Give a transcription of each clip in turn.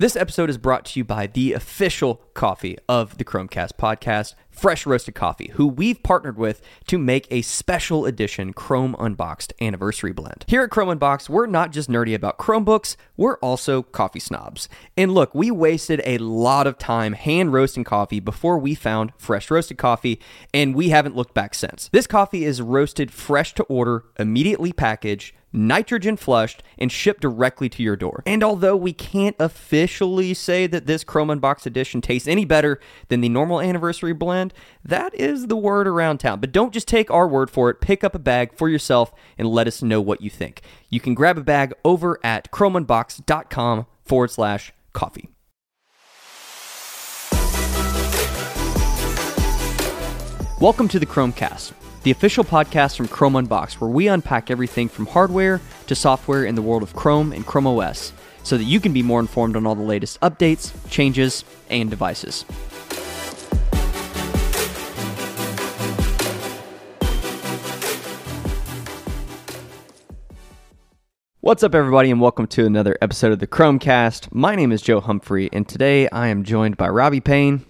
This episode is brought to you by the official coffee of the Chrome Cast podcast, Fresh Roasted Coffee, who we've partnered with to make a special edition Chrome Unboxed anniversary blend. Here at Chrome Unboxed, we're not just nerdy about Chromebooks, we're also coffee snobs. And look, we wasted a lot of time hand roasting coffee before we found Fresh Roasted Coffee, and we haven't looked back since. This coffee is roasted fresh to order, immediately packaged nitrogen flushed, and shipped directly to your door. And although we can't officially say that this Chrome Unbox edition tastes any better than the normal anniversary blend, that is the word around town. But don't just take our word for it. Pick up a bag for yourself and let us know what you think. You can grab a bag over at chromeunbox.com forward slash coffee. Welcome to the Chrome Cast, the official podcast from Chrome Unboxed, where we unpack everything from hardware to software in the world of Chrome and Chrome OS, so that you can be more informed on all the latest updates, changes, and devices. What's up, everybody, and welcome to another episode of the Chrome Cast. My name is Joe Humphrey, and today I am joined by Robby Payne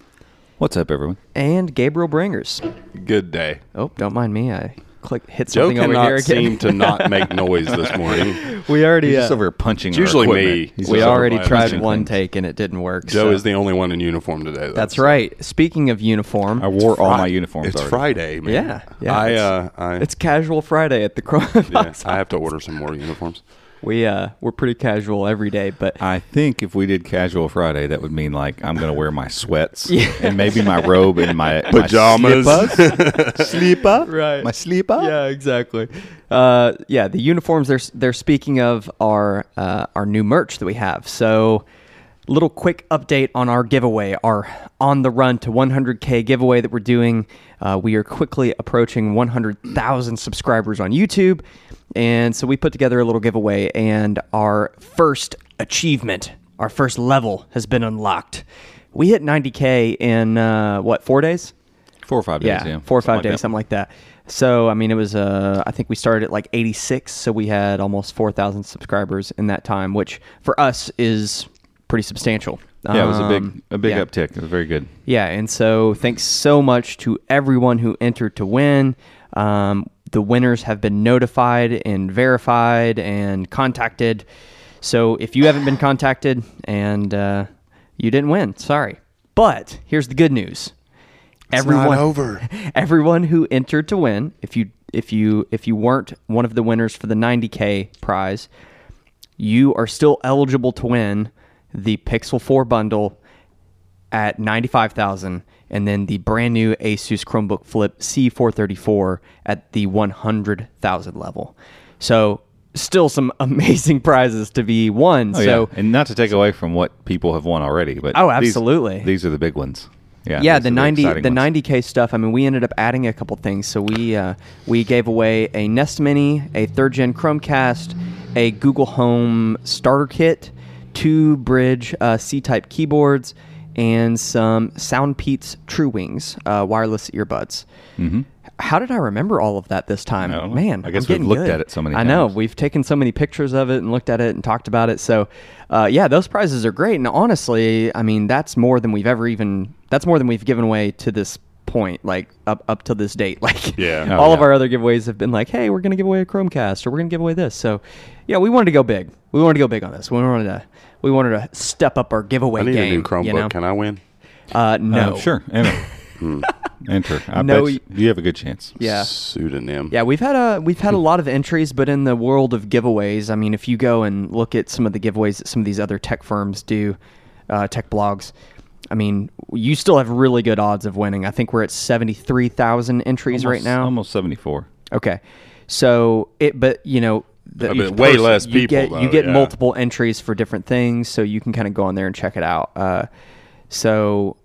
What's up, everyone? and Gabriel Brangers. Good day. Oh, don't mind me. I click hit Joe something over cannot here again. seem to not make noise this morning. we already He's uh, just over here punching. It's our usually equipment. me. He's we just over already my tried punching one things. take and it didn't work. Joe so- is the only one in uniform today. though. That's right. Speaking of uniform, I wore all Fri- my uniforms. It's already. Friday, man. Yeah, yeah, I, it's- uh, I, it's casual Friday at the Chrome. yeah, I have to order some more uniforms. We uh we're pretty casual every day, but I think if we did casual Friday, that would mean like I'm going to wear my sweats and maybe my robe and my my Pajamas. slippers. sleeper, Right. My sleeper. yeah, exactly. Uh, yeah, the uniforms they're they're speaking of are uh, our new merch that we have. So, little quick update on our giveaway, our on the run to 100k giveaway that we're doing. Uh, we are quickly approaching 100,000 subscribers on YouTube, and so we put together a little giveaway. And our first achievement, our first level, has been unlocked. We hit 90k in uh, what four days? Four or five days. yeah, Yeah, four or five Something days, something like that. So I mean, it was uh, I think we started at like 86, so we had almost 4,000 subscribers in that time, which for us is pretty substantial. Yeah, it was a big Um, a big yeah. uptick. It was very good. Yeah, and so thanks so much to everyone who entered to win. Um, the winners have been notified and verified and contacted. So if you haven't been contacted and uh, you didn't win, sorry. But here's the good news. It's not over. everyone who entered to win, if you if you if you weren't one of the winners for the 90k prize, you are still eligible to win the Pixel 4 bundle at 95,000 and then the brand new Asus Chromebook Flip C434 at the 100,000 level. So still some amazing prizes to be won. Oh, so yeah. and not to take away from what people have won already, but Oh, absolutely. These, are the big ones. Yeah, yeah, the ninety exciting the ninety k stuff. I mean, we ended up adding a couple things. So we uh, we gave away a Nest Mini, a third gen Chromecast, a Google Home starter kit, two Brydge uh, C type keyboards, and some SoundPeats True Wings uh, wireless earbuds. Mm-hmm. How did I remember all of that this time? I. Man, I guess we've looked good. at it so many times. I know we've taken so many pictures of it and looked at it and talked about it. So, uh, yeah, those prizes are great. And honestly, I mean, that's more than we've ever even. That's more than we've given away to this point, like up up to this date. Like, Yeah. Oh, all of yeah. our other giveaways have been like, hey, we're gonna give away a Chromecast or we're gonna give away this. So, yeah, we wanted to go big. We wanted to go big on this. We wanted to. We wanted to step up our giveaway I need game. a new Chromebook. You know? Can I win? uh, no. Uh, sure. Enter. Enter. I No, bet you, you have a good chance. Yeah. Pseudonym. Yeah, we've had a we've had a lot of entries, but in the world of giveaways, I mean, if you go and look at some of the giveaways that some of these other tech firms do, uh, tech blogs, I mean, you still have really good odds of winning. I think we're at seventy three thousand entries right now. almost seventy four. Okay, so it, but you know, the, I mean, each way less you people, get you get yeah. multiple entries for different things, so you can kind of go on there and check it out. Uh, so,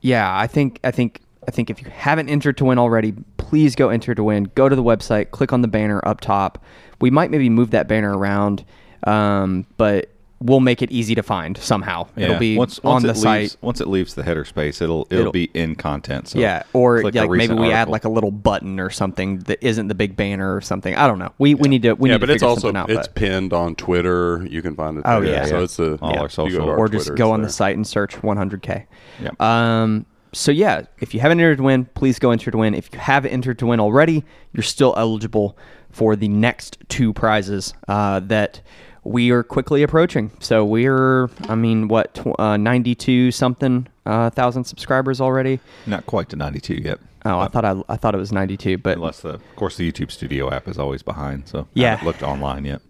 yeah, I think I think I think if you haven't entered to win already, please go enter to win. Go to the website, click on the banner up top. We might maybe move that banner around, um, but we'll make it easy to find somehow. It'll be once, on the it site. Once it leaves the header space, it'll it'll, It'll- be in content. So yeah, or click like, maybe recent we add like a little button or something that isn't the big banner or something. I don't know. We we need to we yeah, need but to it's also out. it's but- pinned on Twitter. You can find it. Oh, there. yeah. so it's the All yeah, our you social. go to our or just go it's on the site and search 100k. Yep. Um. So yeah, if you haven't entered to win, please go enter to win. If you have entered to win already, you're still eligible for the next two prizes uh, that we are quickly approaching. So we're, I mean, what, tw- uh, 92 something uh, thousand subscribers already. not quite to 92 yet. Oh, I thought I, I thought it was 92, but Unless the, of course, the YouTube Studio app is always behind. So yeah, I haven't looked online yet.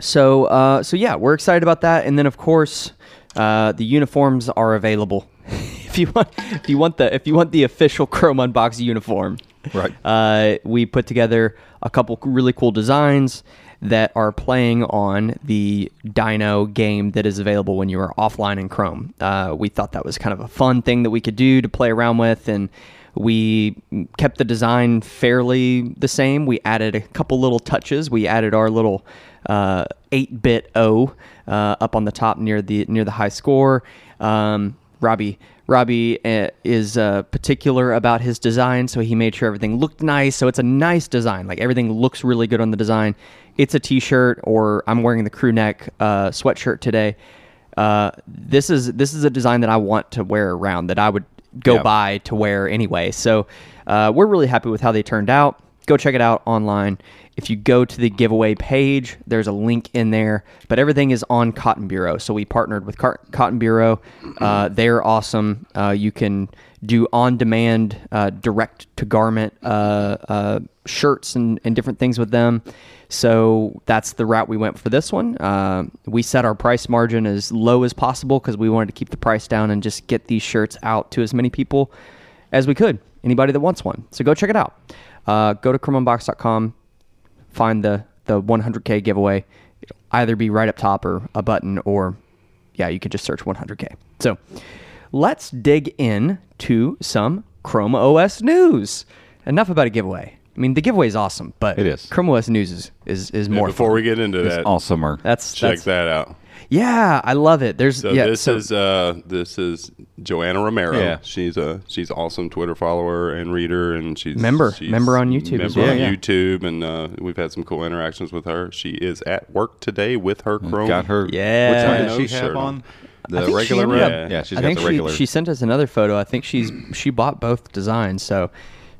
So, uh, so yeah, we're excited about that. And then, of course, uh, the uniforms are available. if you want, if you want the, if you want the official Chrome Unbox uniform, Right. Uh, we put together a couple really cool designs that are playing on the Dino game that is available when you are offline in Chrome. Uh, we thought that was kind of a fun thing that we could do to play around with, and we kept the design fairly the same. We added a couple little touches. We added our little uh, 8-bit O uh, up on the top near the near the high score. Um, Robby Robby uh, is uh, particular about his design, so he made sure everything looked nice. So it's a nice design. Like everything looks really good on the design. It's a T-shirt, or I'm wearing the crew neck uh, sweatshirt today. Uh, this is this is a design that I want to wear around. That I would go Yeah. buy to wear anyway. So uh, we're really happy with how they turned out. Go check it out online. If you go to the giveaway page, there's a link in there. But everything is on Cotton Bureau. So we partnered with Car- Cotton Bureau. Uh, they're awesome. Uh, you can do on-demand, uh, direct-to-garment uh, uh, shirts and, and different things with them. So that's the route we went for this one. Uh, we set our price margin as low as possible because we wanted to keep the price down and just get these shirts out to as many people as we could. Anybody that wants one. So go check it out. Uh, go to chromeunbox.com, find the, the 100K giveaway. It'll either be right up top or a button, or yeah, you could just search 100K. So let's dig in to some Chrome OS news. Enough about a giveaway. I mean, the giveaway is awesome, but It is. Chrome OS news is is, is Yeah, more. before fun. we get into It's that, awesomer. that's check that's, that out. Yeah, I love it. There's So yeah. this so, is uh this is Joanna Romero. Yeah. She's a she's awesome Twitter follower and reader, and she's Member. she's Member on YouTube Member well. on Yeah. YouTube, and uh, we've had some cool interactions with her. She is at work today with her Chrome. Got her. Yeah. Which one Dino did she have shirt on? on. The I think she regular ended up- Yeah, she's I got think the regular. she she sent us another photo. I think she's she bought both designs. So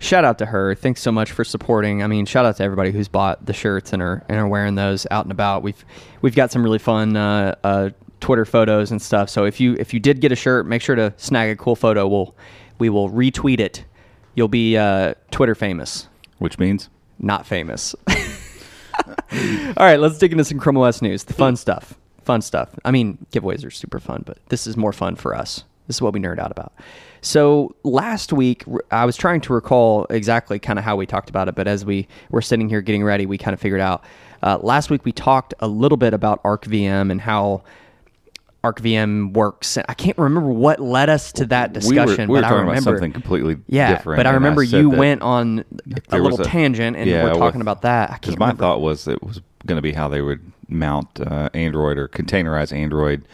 shout out to her. Thanks so much for supporting. I mean, shout out to everybody who's bought the shirts and are and are wearing those out and about. We've we've got some really fun uh, uh, Twitter photos and stuff. So if you if you did get a shirt, make sure to snag a cool photo. We'll we will retweet it. You'll be uh, Twitter famous, which means not famous. All right, let's dig into some Chrome OS news. The fun stuff. Fun stuff. I mean, giveaways are super fun, but this is more fun for us. This is what we nerd out about. So last week, I was trying to recall exactly kind of how we talked about it, but as we were sitting here getting ready, we kind of figured out. Uh, last week, we talked a little bit about ArcVM and how ArcVM works. I can't remember what led us to that we were, discussion, we were but I remember about something completely yeah, different. but I remember said you went on a little a- tangent, and yeah, we're talking with- about that. Because my remember. thought was it was going to be how they would mount uh, Android or containerize Android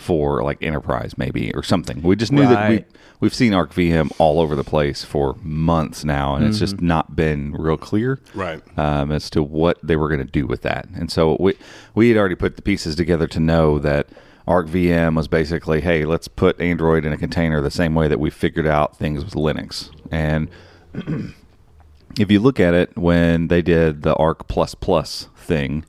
for like enterprise maybe or something. We just knew that we we've seen Arc VM all over the place for months now, and it's Mm-hmm. just not been real clear Right. um, as to what they were going to do with that. And so we we had already put the pieces together to know that Arc VM was basically, hey, let's put Android in a container the same way that we figured out things with Linux. And if you look at it, when they did the Arc Plus Plus thing,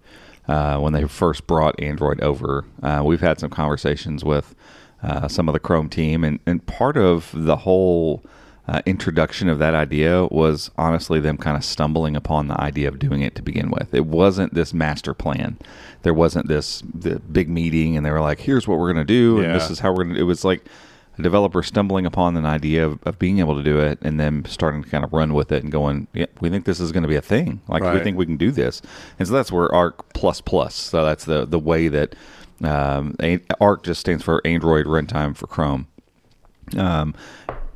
uh, when they first brought Android over, uh, we've had some conversations with uh, some of the Chrome team, and, and part of the whole uh, introduction of that idea was honestly them kind of stumbling upon the idea of doing it to begin with. It wasn't this master plan. There wasn't this the big meeting, and they were like, "Here's what we're going to do, and this is how we're going to." It was like developer stumbling upon an idea of, of being able to do it and then starting to kind of run with it and going, yeah, we think this is going to be a thing. Like we think we can do this. And so that's where Arc plus plus. So that's the the way that um, Arc just stands for Android Runtime for Chrome. Um,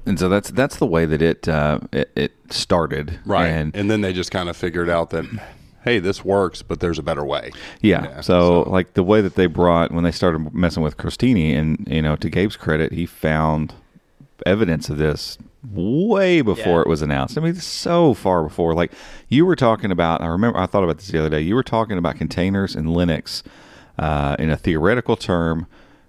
and so that's that's the way that it uh, it, it started. Right. And And, then they just kind of figured out that, hey, this works, but there's a better way. Yeah. so, like the way that they brought when they started messing with Crostini, and you know, to Gabe's credit, he found evidence of this way before Yeah. it was announced. I mean, so far before. Like you were talking about. I remember I thought about this the other day. You were talking about containers in Linux uh, in a theoretical term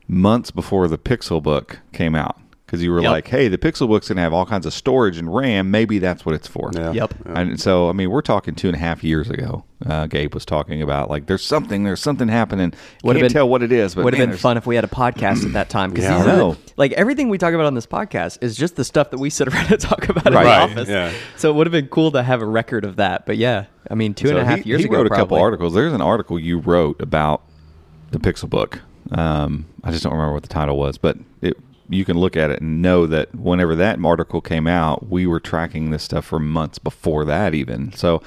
months before the Pixelbook came out. Because you were Yep. like, "Hey, the Pixelbook's gonna have all kinds of storage and RAM. Maybe that's what it's for." Yeah. Yep. And so, I mean, we're talking two and a half years ago. Uh, Gabe was talking about like there's something, there's something happening. Would've Can't been- tell what it is, but Would have been there's- fun if we had a podcast at that time because Yeah, these I are the- know. like everything we talk about on this podcast is just the stuff that we sit around and talk about Right. in Right, the office. yeah. So it would have been cool to have a record of that. But yeah, I mean, two and a half he, years he ago, wrote a couple articles. There's an article you wrote about the Pixel book. Um, I just don't remember what the title was, but it, you can look at it and know that whenever that article came out, we were tracking this stuff for months before that, even. So,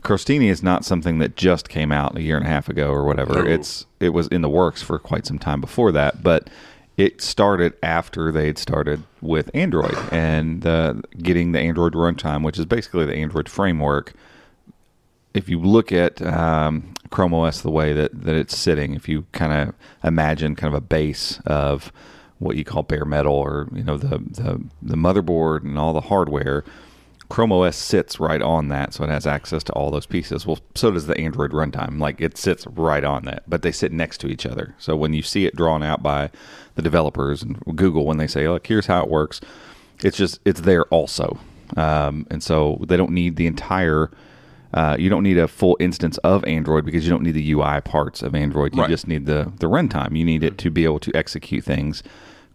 Crostini is not something that just came out a year and a half ago or whatever. No. It's it was in the works for quite some time before that, but it started after they had started with Android and uh, getting the Android runtime, which is basically the Android framework if you look at um, Chrome OS the way that, that it's sitting, if you kind of imagine kind of a base of what you call bare metal or you know the, the the motherboard and all the hardware, Chrome OS sits right on that, so it has access to all those pieces. Well, so does the Android runtime. Like it sits right on that, but they sit next to each other. So when you see it drawn out by the developers and Google, when they say, "Look, here's how it works," it's just it's there also, um, and so they don't need the entire. Uh, you don't need a full instance of Android because you don't need the UI parts of Android. You Right. just need the the runtime. You need it to be able to execute things.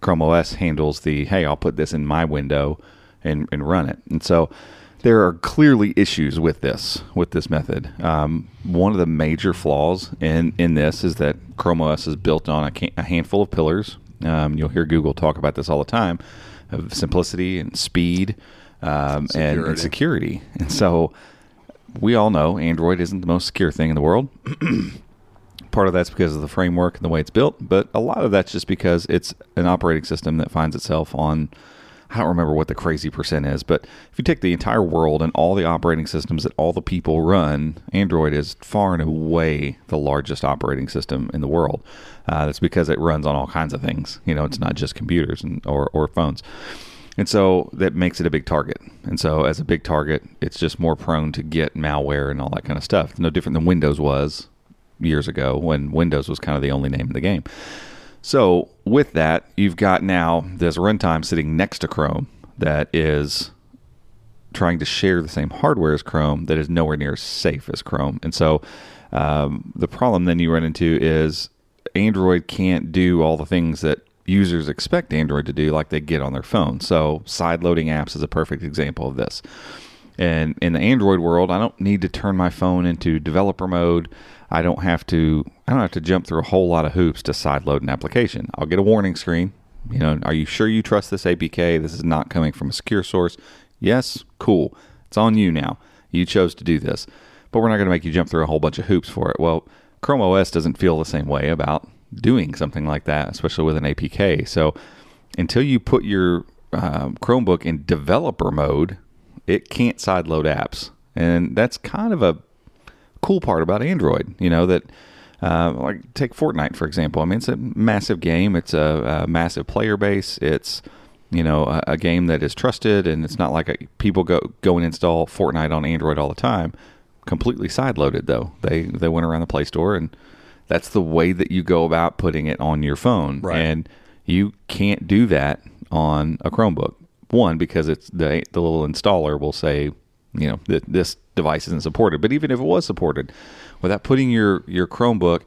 Chrome OS handles the hey, I'll put this in my window and and run it. And so there are clearly issues with this with this method. Um, one of the major flaws in in this is that Chrome OS is built on a, ca- a handful of pillars. Um, you'll hear Google talk about this all the time of simplicity and speed um, and, and Security. security. And so we all know Android isn't the most secure thing in the world. Part of that's because of the framework and the way it's built, but a lot of that's just because it's an operating system that finds itself on. I don't remember what the crazy percent is, but if you take the entire world and all the operating systems that all the people run, Android is far and away the largest operating system in the world. Uh, that's because it runs on all kinds of things. You know, it's not just computers and or, or phones. And so that makes it a big target. And so as a big target, it's just more prone to get malware and all that kind of stuff. No different than Windows was years ago when Windows was kind of the only name in the game. So with that, you've got now this runtime sitting next to Chrome that is trying to share the same hardware as Chrome that is nowhere near as safe as Chrome. And so um, the problem then you run into is Android can't do all the things that users expect Android to do like they get on their phone. So side loading apps is a perfect example of this. And in the Android world, I don't need to turn my phone into developer mode. I don't have to I don't have to jump through a whole lot of hoops to sideload an application. I'll get a warning screen. You know, are you sure you trust this APK? This is not coming from a secure source. Yes, cool. It's on you now. You chose to do this. But we're not going to make you jump through a whole bunch of hoops for it. Well, Chrome OS doesn't feel the same way about doing something like that, especially with an APK. So until you put your um, Chromebook in developer mode, it can't sideload apps. And that's kind of a cool part about Android, you know, that uh, like take Fortnite for example. I mean, it's a massive game. It's a, a massive player base. It's you know a, a game that is trusted, and it's not like a, people go go and install Fortnite on Android all the time. Completely sideloaded though. They they went around the Play Store, and that's the way that you go about putting it on your phone. Right. And you can't do that on a Chromebook. One because it's the the little installer will say, you know, that this device isn't supported. But even if it was supported, without putting your your Chromebook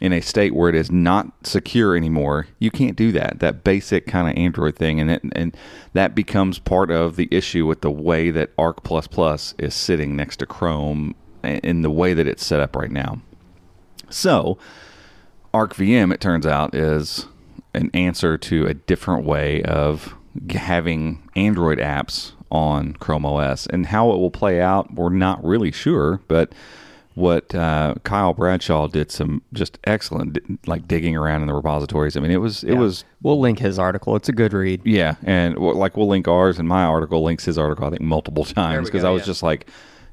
in a state where it is not secure anymore, you can't do that. That basic kind of Android thing, and it, and that becomes part of the issue with the way that Arc Plus is sitting next to Chrome in the way that it's set up right now. So, ArcVM, it turns out, is an answer to a different way of having Android apps on Chrome OS. And how it will play out, we're not really sure. But what uh, Kyle Bradshaw did some just excellent, like digging around in the repositories. I mean, it was it Yeah. was We'll link his article. It's a good read. yeah, and like we'll link ours, and my article links his article. I think multiple times because I was yeah. just like,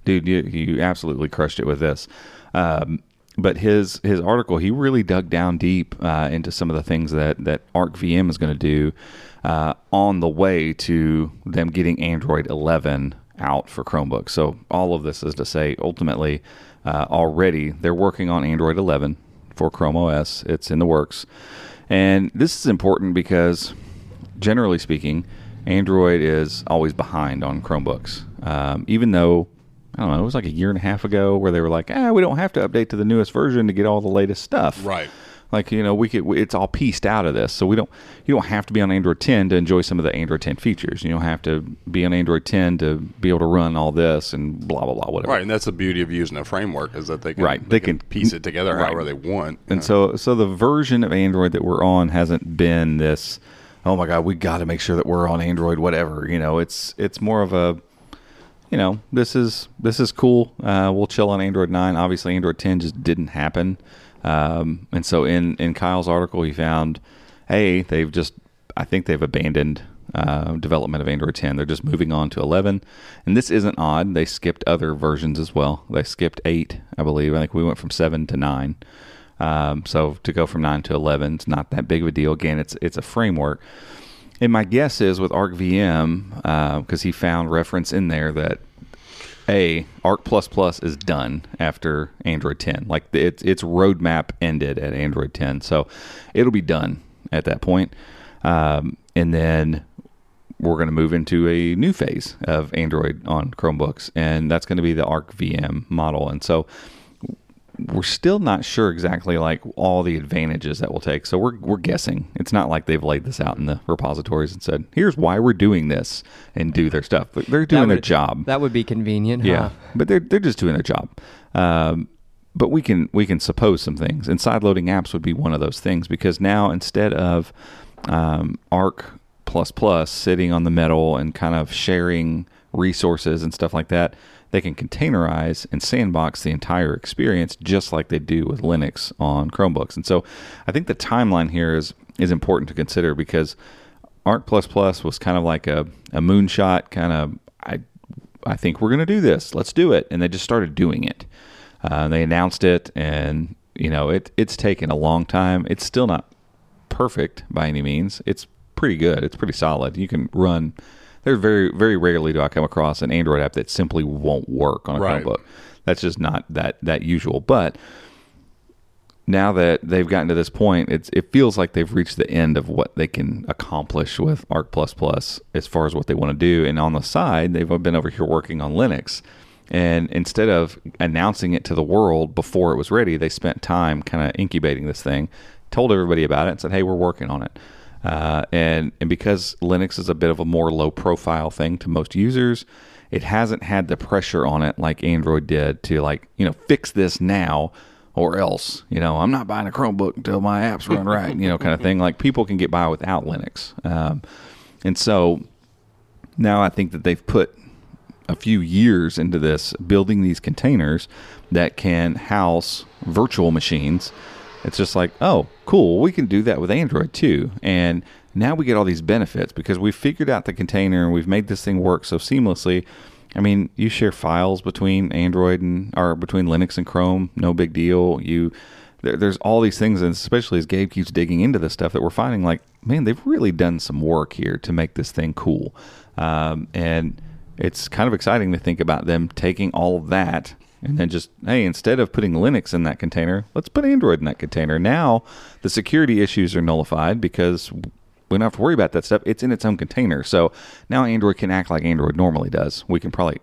dude, you, you absolutely crushed it with this. Um, but his his article, he really dug down deep uh, into some of the things that that ArcVM is going to do uh, on the way to them getting Android 11 out for Chromebooks. So all of this is to say, ultimately, uh, already they're working on Android 11 for Chrome OS. It's in the works, and this is important because, generally speaking, Android is always behind on Chromebooks. Um, even though I don't know, it was like a year and a half ago where they were like, ah, we don't have to update to the newest version to get all the latest stuff. Right. Like you know, we could. It's all pieced out of this, so we don't. You don't have to be on Android 10 to enjoy some of the Android 10 features. You don't have to be on Android 10 to be able to run all this and blah blah blah whatever. Right, and that's the beauty of using a framework is that they can, Right, they, they can, can- piece it together right. however they want. And so, so the version of Android that we're on hasn't been this. Oh my God, we got to make sure that we're on Android, whatever. You know, it's it's more of a, you know, this is this is cool. Uh, we'll chill on Android nine. Obviously, Android ten just didn't happen. Um, and so in in Kyle's article, he found, hey, they've just, I think they've abandoned uh, development of Android 10. They're just moving on to 11. And this isn't odd. They skipped other versions as well. They skipped 8, I believe. I think we went from 7 to 9. Um, so to go from 9 to 11 it's not that big of a deal. Again, it's it's a framework. And my guess is with ArcVM, because he found reference in there that a Arc Plus Plus is done after Android 10. Like its its roadmap ended at Android 10, so it'll be done at that point. Um, and then we're going to move into a new phase of Android on Chromebooks, and that's going to be the Arc VM model. And so we're still not sure exactly like all the advantages that we'll take. So we're we're guessing. It's not like they've laid this out in the repositories and said, "Here's why we're doing this," and do their stuff. But they're doing That their job. That would be convenient. Yeah, huh? but they're they're just doing their job. Um, but we can we can suppose some things, and side loading apps would be one of those things because now instead of um, Arc plus plus sitting on the metal and kind of sharing resources and stuff like that, they can containerize and sandbox the entire experience just like they do with Linux on Chromebooks. And so I think the timeline here is is important to consider because Arc plus plus was kind of like a, a moonshot kind of I I think we're going to do this. Let's do it. And they just started doing it. Uh, they announced it, and you know it it's taken a long time. It's still not perfect by any means. It's pretty good. It's pretty solid. You can run. There's very very rarely do I come across an Android app that simply won't work on a Right. Chromebook. That's just not that that usual. But now that they've gotten to this point, it's it feels like they've reached the end of what they can accomplish with Arc Plus Plus as far as what they want to do. And on the side, they've been over here working on Linux. And instead of announcing it to the world before it was ready, they spent time kind of incubating this thing, told everybody about it, and said, "Hey, we're working on it." Uh, and and because Linux is a bit of a more low profile thing to most users, it hasn't had the pressure on it like Android did to like you know fix this now or else you know I'm not buying a Chromebook until my apps run right you know kind of thing. Like people can get by without Linux, um, and so now I think that they've put a few years into this building these containers that can house virtual machines it's just like oh cool. We can do that with android too. And now we get all these benefits because we've figured out the container and we've made this thing work so seamlessly. I mean you share files between android and or between linux and chrome no big deal. You there, there's all these things and especially as gabe keeps digging into this stuff that we're finding like man they've really done some work here to make this thing cool. Um, and it's kind of exciting to think about them taking all of that and then just hey instead of putting linux in that container let's put android in that container. Now the security issues are nullified because we don't have to worry about that stuff. It's in its own container. So now android can act like android normally does. We can probably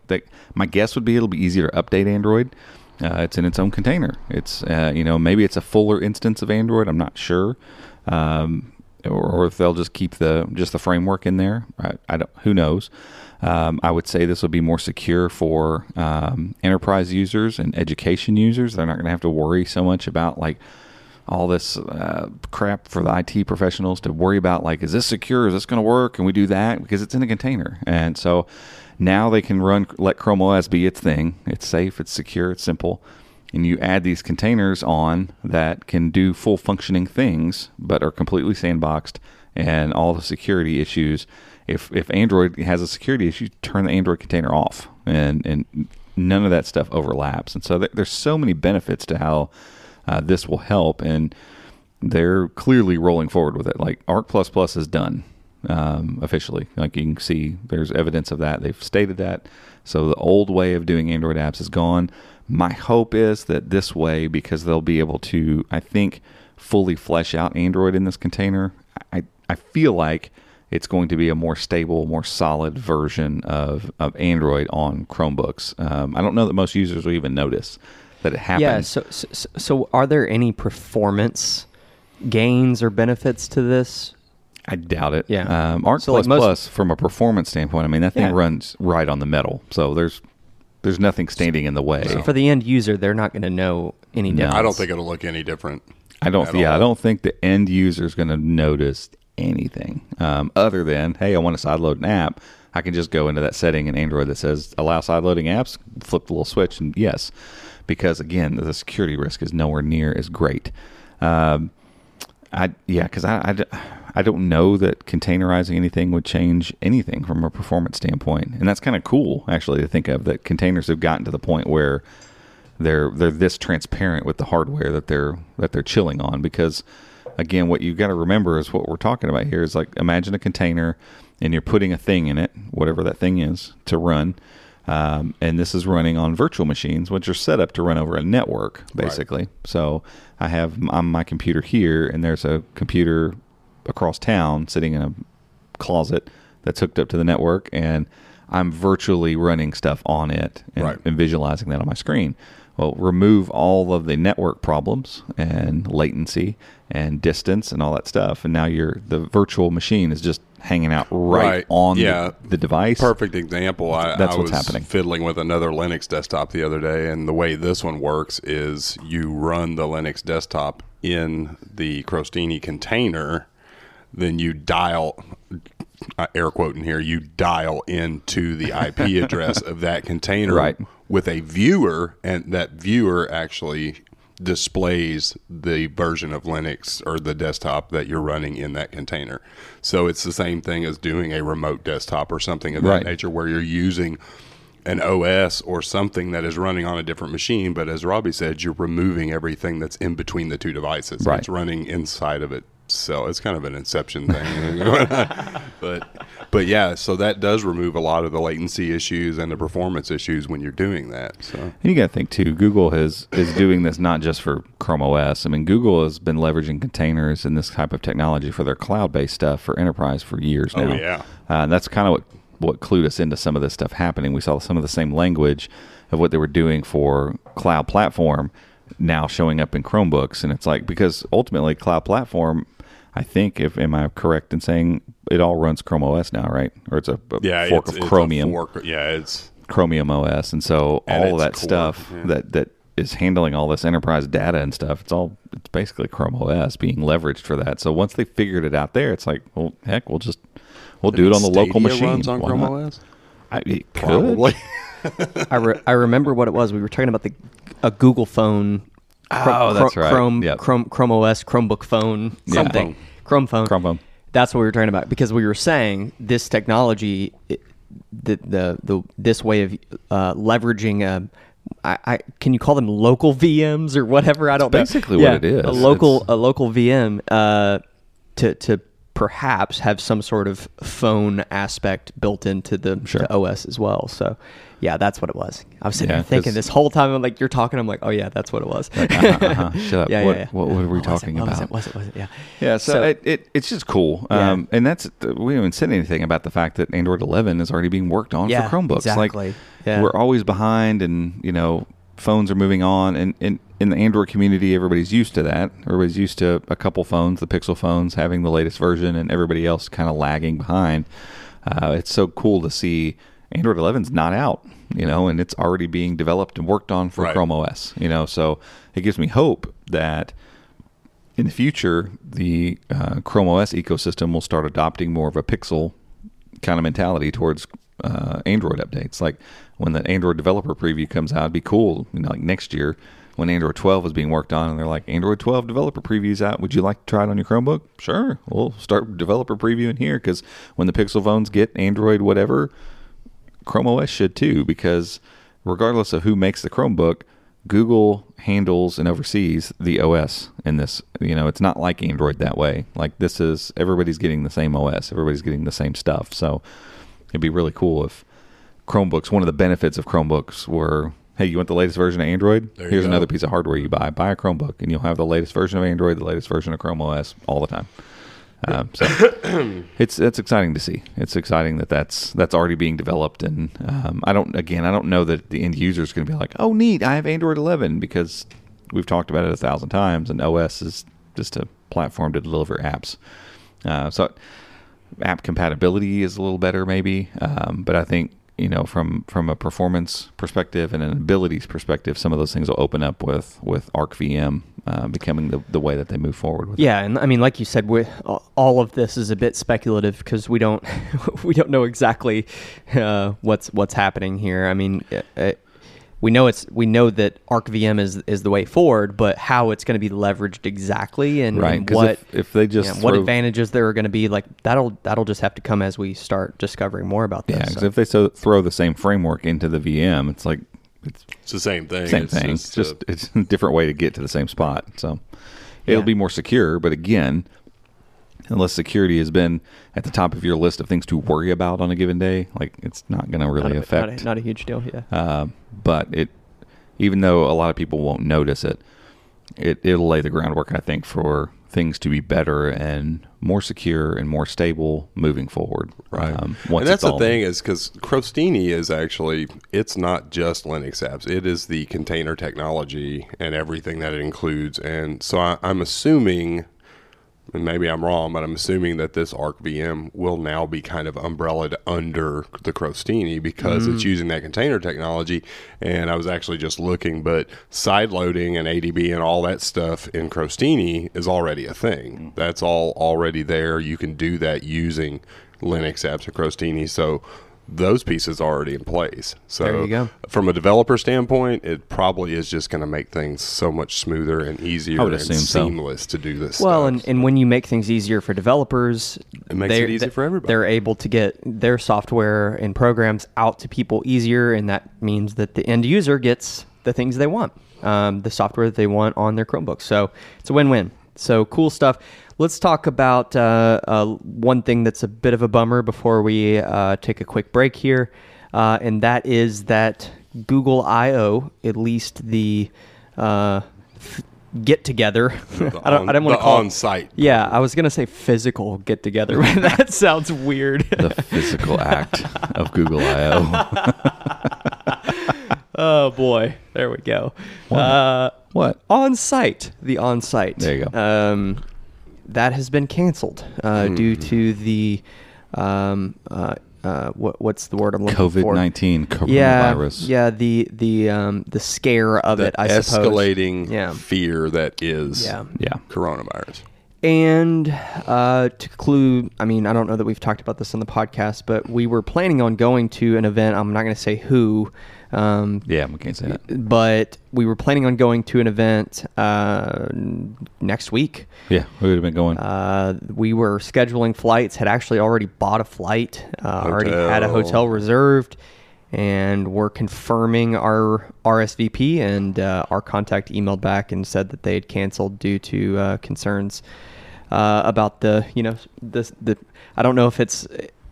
my guess would be it'll be easier to update android. Uh, it's in its own container. It's uh, you know maybe it's a fuller instance of android. I'm not sure. Um, or, or if they'll just keep the just the framework in there. I, I don't. Who knows? Um, I would say this will be more secure for um, enterprise users and education users. They're not going to have to worry so much about like all this uh, crap for the IT professionals to worry about. Like, is this secure? Is this going to work? Can we do that? Because it's in a container, and so now they can run let Chrome OS be its thing. It's safe. It's secure. It's simple and you add these containers on that can do full functioning things but are completely sandboxed and all the security issues if if android has a security issue turn the android container off and and none of that stuff overlaps, and so th- there's so many benefits to how uh, this will help, and they're clearly rolling forward with it. Like Arc Plus Plus is done um, officially. Like you can see, there's evidence of that. They've stated that. So the old way of doing Android apps is gone. My hope is that this way, because they'll be able to, I think, fully flesh out Android in this container. I I feel like it's going to be a more stable, more solid version of, of Android on Chromebooks. Um, I don't know that most users will even notice that it happens. Yeah. So, so, so are there any performance gains or benefits to this? I doubt it. Yeah. Um, Arc So, like, Plus most- Plus, from a performance standpoint, I mean that thing Yeah. runs right on the metal, so there's there's nothing standing in the way. So for the end user, they're not going to know any No. difference. I don't think it'll look any different. I don't. at Yeah, I don't think the end user is going to notice anything um, other than, hey, I want to sideload an app. I can just go into that setting in Android that says allow sideloading apps, flip the little switch, and yes, because again, the security risk is nowhere near as great. Um, I yeah, because I I don't know that containerizing anything would change anything from a performance standpoint, and that's kind of cool actually to think of that containers have gotten to the point where they're they're this transparent with the hardware that they're that they're chilling on because again what you've got to remember is what we're talking about here is like imagine a container and you're putting a thing in it whatever that thing is to run um, and this is running on virtual machines which are set up to run over a network basically so i have m- on my computer here and there's a computer across town sitting in a closet that's hooked up to the network and I'm virtually running stuff on it and, Right. and visualizing that on my screen. Well, remove all of the network problems and latency and distance and all that stuff, and now you're the virtual machine is just hanging out right, Right. on Yeah. the, the device. Perfect example. I, That's I what's was happening. fiddling with another Linux desktop the other day, and the way this one works is you run the Linux desktop in the Crostini container, then you dial, uh, air quoting here, you dial into the IP address of that container Right. with a viewer, and that viewer actually displays the version of Linux or the desktop that you're running in that container. So it's the same thing as doing a remote desktop or something of that Right. nature where you're using an OS or something that is running on a different machine. But as Robby said, you're removing everything that's in between the two devices. Right. It's running inside of it. So it's kind of an inception thing. but but yeah, so that does remove a lot of the latency issues and the performance issues when you're doing that. So And you got to think too. Google has is doing this not just for Chrome OS. I mean, Google has been leveraging containers and this type of technology for their cloud-based stuff for enterprise for years Oh, now. yeah. uh, and that's kind of what what clued us into some of this stuff happening. We saw some of the same language of what they were doing for cloud platform now showing up in Chromebooks, and it's like because ultimately cloud platform. I think, if am I correct in saying it all runs Chrome OS now, right? Or it's a, a yeah, fork it's, of it's a Chromium. fork- yeah, it's Chromium OS, and so all of that core, stuff yeah. that that is handling all this enterprise data and stuff. It's all it's basically Chrome OS being leveraged for that. So once they figured it out there, it's like, well, heck, we'll just we'll do it on the local machine. Runs on Why Chrome not? OS? I, it could. Probably. I, re- I remember what it was. We were talking about the a Google phone. Oh, that's right. Chrome, Yep. Chrome, Chrome OS, Chromebook phone, Yeah. Chrome phone. Chrome phone. That's what we were talking about because we were saying this technology, it, the, the the this way of uh, leveraging. Um, I, I can you call them local VMs or whatever? I don't know. basically what it is. A local It's- a local VM uh, to to perhaps have some sort of phone aspect built into the, Sure. the OS as well. So, yeah, that's what it was. I was sitting Yeah, there thinking this whole time. I'm like, you're talking. I'm like, oh yeah, that's what it was. uh-huh, uh-huh. Shut up. Yeah, What- yeah, yeah. what- were we talking Was about? it? Was it? Was it? Yeah. Yeah, so, So- it, it it's just cool, Yeah. um, and that's we haven't said anything about the fact that Android 11 is already being worked on Yeah, for Chromebooks. exactly. Like Yeah. we're always behind, and you know phones are moving on, and, and in the Android community, everybody's used to that. Everybody's used to a couple phones, the Pixel phones, having the latest version, and everybody else kind of lagging behind. Uh, it's so cool to see Android 11's not out, you know, and it's already being developed and worked on for Right. Chrome OS, you know. So it gives me hope that in the future, the uh, Chrome OS ecosystem will start adopting more of a Pixel kind of mentality towards uh, Android updates. Like when the Android developer preview comes out, it'd be cool. You know, like next year when Android 12 is being worked on, and they're like, Android 12 developer previews out. Would you like to try it on your Chromebook? Sure, we'll start developer previewing here because when the Pixel phones get Android whatever, Chrome OS should too because regardless of who makes the Chromebook, Google handles and oversees the OS in this. You know, it's not like Android that way. Like this is everybody's getting the same OS, everybody's getting the same stuff. So it'd be really cool if Chromebooks. One of the benefits of Chromebooks were, hey, you want the latest version of Android? Here's go. another piece of hardware you buy. Buy a Chromebook, and you'll have the latest version of Android, the latest version of Chrome OS all the time. Um, so it's it's exciting to see. It's exciting that that's that's already being developed, and um, I don't again I don't know that the end user is going to be like, oh neat, I have Android 11 because we've talked about it a thousand times, and OS is just a platform to deliver apps. Uh, so app compatibility is a little better maybe, um, but I think you know from from a performance perspective and an abilities perspective, some of those things will open up with with Arc VM uh, becoming the, the way that they move forward with. it. Yeah, and I mean, like you said, we all of this is a bit speculative because we don't we don't know exactly uh, what's what's happening here. I mean, uh, uh, we know it's we know that ArcVM is is the way forward, but how it's going to be leveraged exactly and, Right, and what if- if they just yeah, what throw- advantages there are going to be, like that'll that'll just have to come as we start discovering more about this. Yeah, because so. if they so throw the same framework into the VM, it's like it's It's the same thing. same It's thing. Just, It's just uh, it's a different way to get to the same spot. So it'll Yeah. be more secure, but again, unless security has been at the top of your list of things to worry about on a given day, like it's not going to really not, a, affect. not, a, not a huge deal. Yeah. Um, but it, even though a lot of people won't notice it, it it'll lay the groundwork, I think, for things to be better and more secure and more stable moving forward. Right. Um, and that's the thing is because Crostini is actually it's not just Linux apps. It is the container technology and everything that it includes. And so I, I'm assuming, and maybe I'm wrong, but I'm assuming that this Arc VM will now be kind of umbrellaed under the Crostini because it's mm. using that container technology. And I was actually just looking, but side loading and ADB and all that stuff in Crostini is already a thing. Mm. That's all already there. You can do that using Linux apps and Crostini. So those pieces are already in place. So There you go. from a developer standpoint, it probably is just going to make things so much smoother and easier and assume so. seamless to do this. Well, stuff. and, and when you make things easier for developers, It makes it easy for everybody. They're able to get their software and programs out to people easier, and that means that the end user gets the things they want, um, the software that they want on their Chromebook. So it's a win-win. So cool stuff. Let's talk about uh, uh, one thing that's a bit of a bummer before we uh, take a quick break here, uh, and that is that Google I/O, at least the uh, f- get together. The I don't. on- I don't want to call on-site. Yeah, I was gonna say physical get together, but that sounds weird. the physical act of Google I/O. oh boy, there we go. Uh, What? on site, the on site. There you go. Um, that has been canceled uh, due Hmm. to the um, uh, uh, what, what's the word I'm looking for? COVID nineteen Yeah, coronavirus. yeah. The the um, the scare of the it. I suppose. escalating Yeah. fear that is Yeah. Yeah. coronavirus. And uh, to conclude, I mean, I don't know that we've talked about this on the podcast, but we were planning on going to an event. I'm not going to say who, um, Yeah, we can't say that. but we were planning on going to an event uh, next week. Yeah, we would have been going. Uh, we were scheduling flights, had actually already bought a flight, uh, already had a Hotel. reserved, and we're confirming our RSVP. And uh, our contact emailed back and said that they had canceled due to uh, concerns uh, about the, you know, the the. I don't know if it's.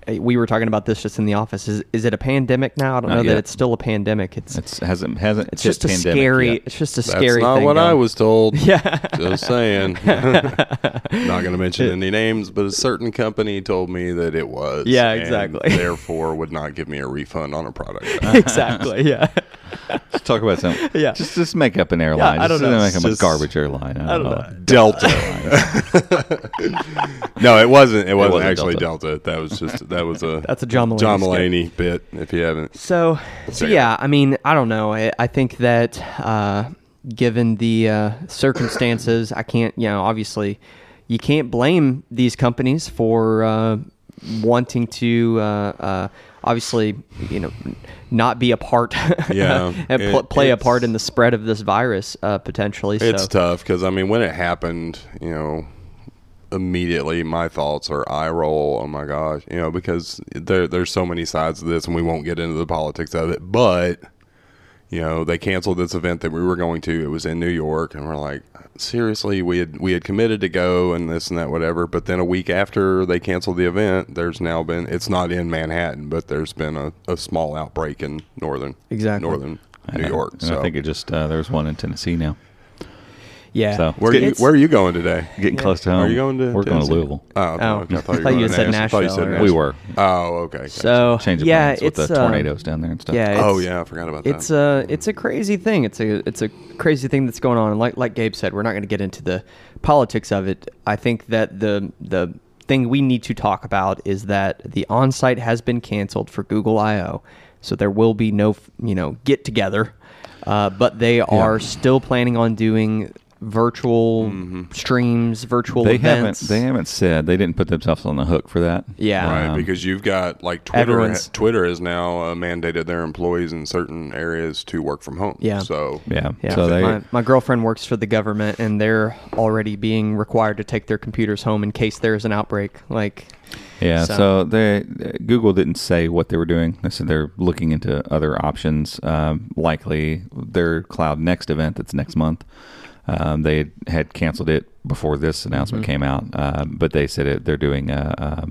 We were talking about this just in the office. Is is it a pandemic now? I don't Not know yet. that it's still a pandemic. It's It's hasn't hasn't. it's just a pandemic scary. yet. It's just a That's scary. not thing what I was told. Yeah. Just saying. not going to mention any names, but a certain company told me that it was. Yeah, and exactly. Therefore, would not give me a refund on a product. exactly. Yeah. Let's talk about something. Yeah. Just just make up an airline. I don't just know. Make up a garbage airline. I don't, know. Delta. no, it wasn't. It wasn't, wasn't actually Delta. Delta. That was just that was a That's a John Mulaney John. Mulaney bit. If you haven't, So, so yeah, I mean, I don't know. I, I think that uh, given the uh, circumstances, I can't, you know, obviously, you can't blame these companies for uh, wanting to, uh, uh, obviously, you know, not be a part, Yeah, and pl- it- play a part in the spread of this virus uh, potentially. It's so, tough because I mean, when it happened, you know, immediately my thoughts are eye roll. Oh my gosh, you know, because there there's so many sides of this, and we won't get into the politics of it. But you know, they canceled this event that we were going to. It was in New York, and we're like, seriously, we had we had committed to go and this and that, whatever. But then a week after they canceled the event, there's now been it's not in Manhattan, but there's been a, a small outbreak in northern Exactly. northern New York. And So I think it just uh, there's one in Tennessee now. Yeah. So- where are you where are you going today? Getting close to home. Are you going to? We're going to Tennessee? Louisville. Oh, Oh. okay. I thought you, I thought were you said to I thought you Nashville, said right? We were Oh, okay. So change of yeah, plans with it's the um, tornadoes down there and stuff. Yeah. oh yeah, I forgot about that. It's a it's a crazy thing. It's a it's a crazy thing that's going on. And like like Gabe said, we're not going to get into the politics of it. I think that the the thing we need to talk about is that the on-site has been canceled for Google I/O, so there will be no you know get together. Uh, but they are still planning on doing virtual streams, virtual they events. haven't they haven't said they didn't put themselves on the hook for that. Yeah. Right, Um, because you've got like Twitter. Everyone's- Twitter has now uh, mandated their employees in certain areas to work from home. Yeah. So yeah. Yeah, So they my, my girlfriend works for the government, and they're already being required to take their computers home in case there's an outbreak. Like, Yeah, So- so, they Google didn't say what they were doing. They said they're looking into other options. Um, likely their Cloud Next event that's next month. Um, they had, canceled it before this announcement Mm-hmm. came out, um, but they said it, they're doing a.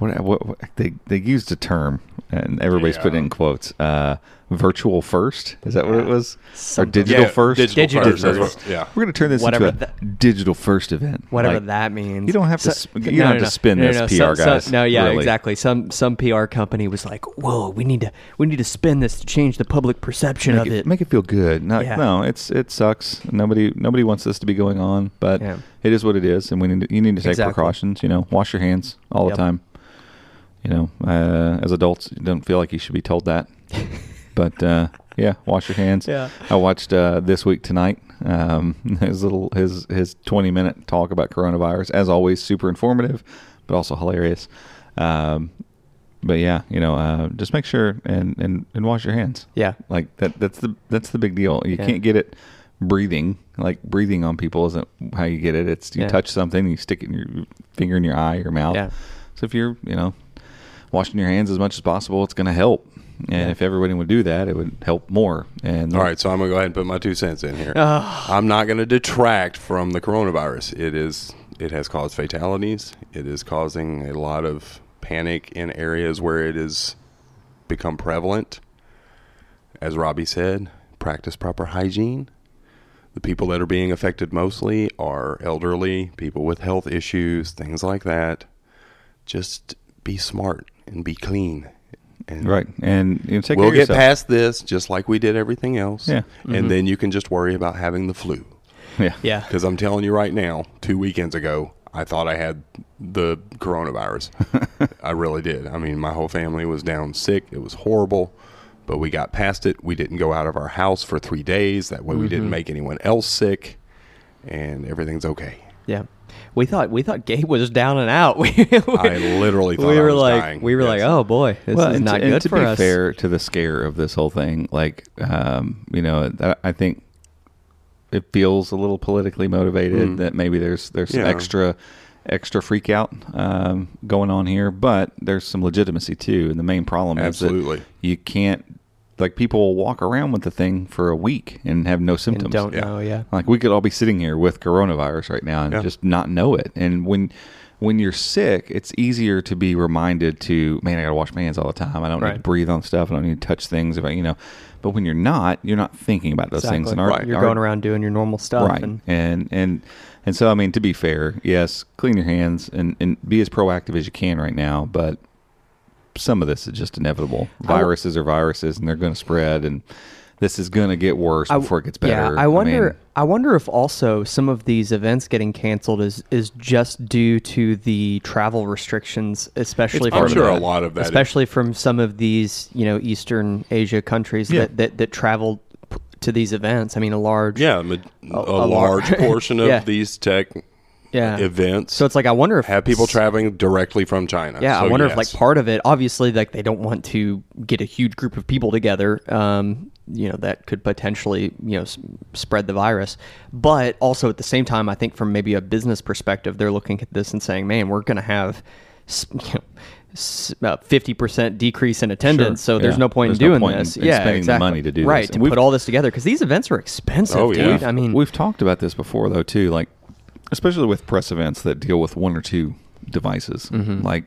What, what, what they they used a term and everybody's Yeah. putting in quotes. Uh, virtual first is that what it was? Or digital Yeah, first? Digital, Digital first. first. what- yeah. We're going to turn this Whatever into a that- digital first event. whatever Like, that means. You don't have to. So- sp- you don't have to spin this, PR Some- some- guys. no, yeah, really. exactly. Some some PR company was like, "Whoa, we need to we need to spin this to change the public perception make of it, it." make it feel good. No, Yeah. no, it's it sucks. Nobody nobody wants this to be going on, but Yeah. it is what it is, and we need to, you need to take Exactly. precautions. You know, wash your hands all Yep. the time. You know, uh, as adults, you don't feel like you should be told that, but uh, yeah, wash your hands. Yeah. I watched uh, this week tonight. Um, his little his his twenty minute talk about coronavirus, as always, super informative, but also hilarious. Um, but yeah, you know, uh, just make sure and, and, and wash your hands. Yeah. Like that that's the that's the big deal. You Yeah. can't get it breathing. Like breathing on people isn't how you get it. It's you Yeah. touch something, you stick it in your finger in your eye or mouth. Yeah. So if you're, you know, washing your hands as much as possible, it's going to help. And Yeah. if everybody would do that, it would help more. And All right, so I'm gonna go ahead and put my two cents in here. Ah. I'm not gonna detract from the coronavirus. It is it has caused fatalities. It is causing a lot of panic in areas where it has become prevalent. As Robby said, practice proper hygiene. The people that are being affected mostly are elderly, people with health issues, things like that. Just be smart and be clean. And right. And you know, take we'll care get yourself. past this just like we did everything else. Yeah. And then you can just worry about having the flu. Yeah. Yeah. Because I'm telling you right now, two weekends ago, I thought I had the coronavirus. I really did. I mean, my whole family was down sick. It was horrible. But we got past it. We didn't go out of our house for three days. That way we didn't Mm-hmm. make anyone else sick. And everything's okay. Yeah. We thought we thought Gabe was down and out. We, I literally thought we I were was like dying. we were like, oh boy, this is not to, and good to for be us. fair to the scare of this whole thing, like, um, you know, that, I think it feels a little politically motivated that maybe there's there's some Mm. Yeah. extra extra freak out um, going on here, but there's some legitimacy too. And the main problem Absolutely. is that you can't like people will walk around with the thing for a week and have no and symptoms. don't Yeah. know. Yeah. Like we could all be sitting here with coronavirus right now and Yeah. just not know it. And when when you're sick, it's easier to be reminded to, man, I gotta wash my hands all the time. I don't need to breathe on stuff. I don't need to touch things. If I, you know, but when you're not, you're not thinking about those things. Exactly. And our, Right. You're our- going around doing your normal stuff. right? And, And and and so I mean, to be fair, yes, clean your hands and and be as proactive as you can right now. But some of this is just inevitable. I w- Viruses are viruses, and they're going to spread, and this is going to get worse I- before it gets better. Yeah, I wonder. mean, I, wonder if also some of these events getting canceled is is just due to the travel restrictions, especially It's from I'm part of sure a lot of that is- especially from some of these you know Eastern Asia countries Yeah. that that that travel to these events. I mean, a large yeah, ma- a, a large portion of Yeah. these tech yeah. events So it's like I wonder if have people traveling directly from China. Yeah, I So, wonder if like part of it, obviously, like they don't want to get a huge group of people together. Um, you know that could potentially you know s- spread the virus, but also at the same time, I think from maybe a business perspective, they're looking at this and saying, "Man, we're going to have." you know, about fifty percent decrease in attendance. Sure. So there's Yeah. no point There's in no doing point this. in yeah, spending the exactly. money to do right this. to we've- put all this together because these events are expensive, Oh, yeah. dude. I mean, we've talked about this before though too like especially with press events that deal with one or two devices Mm-hmm. like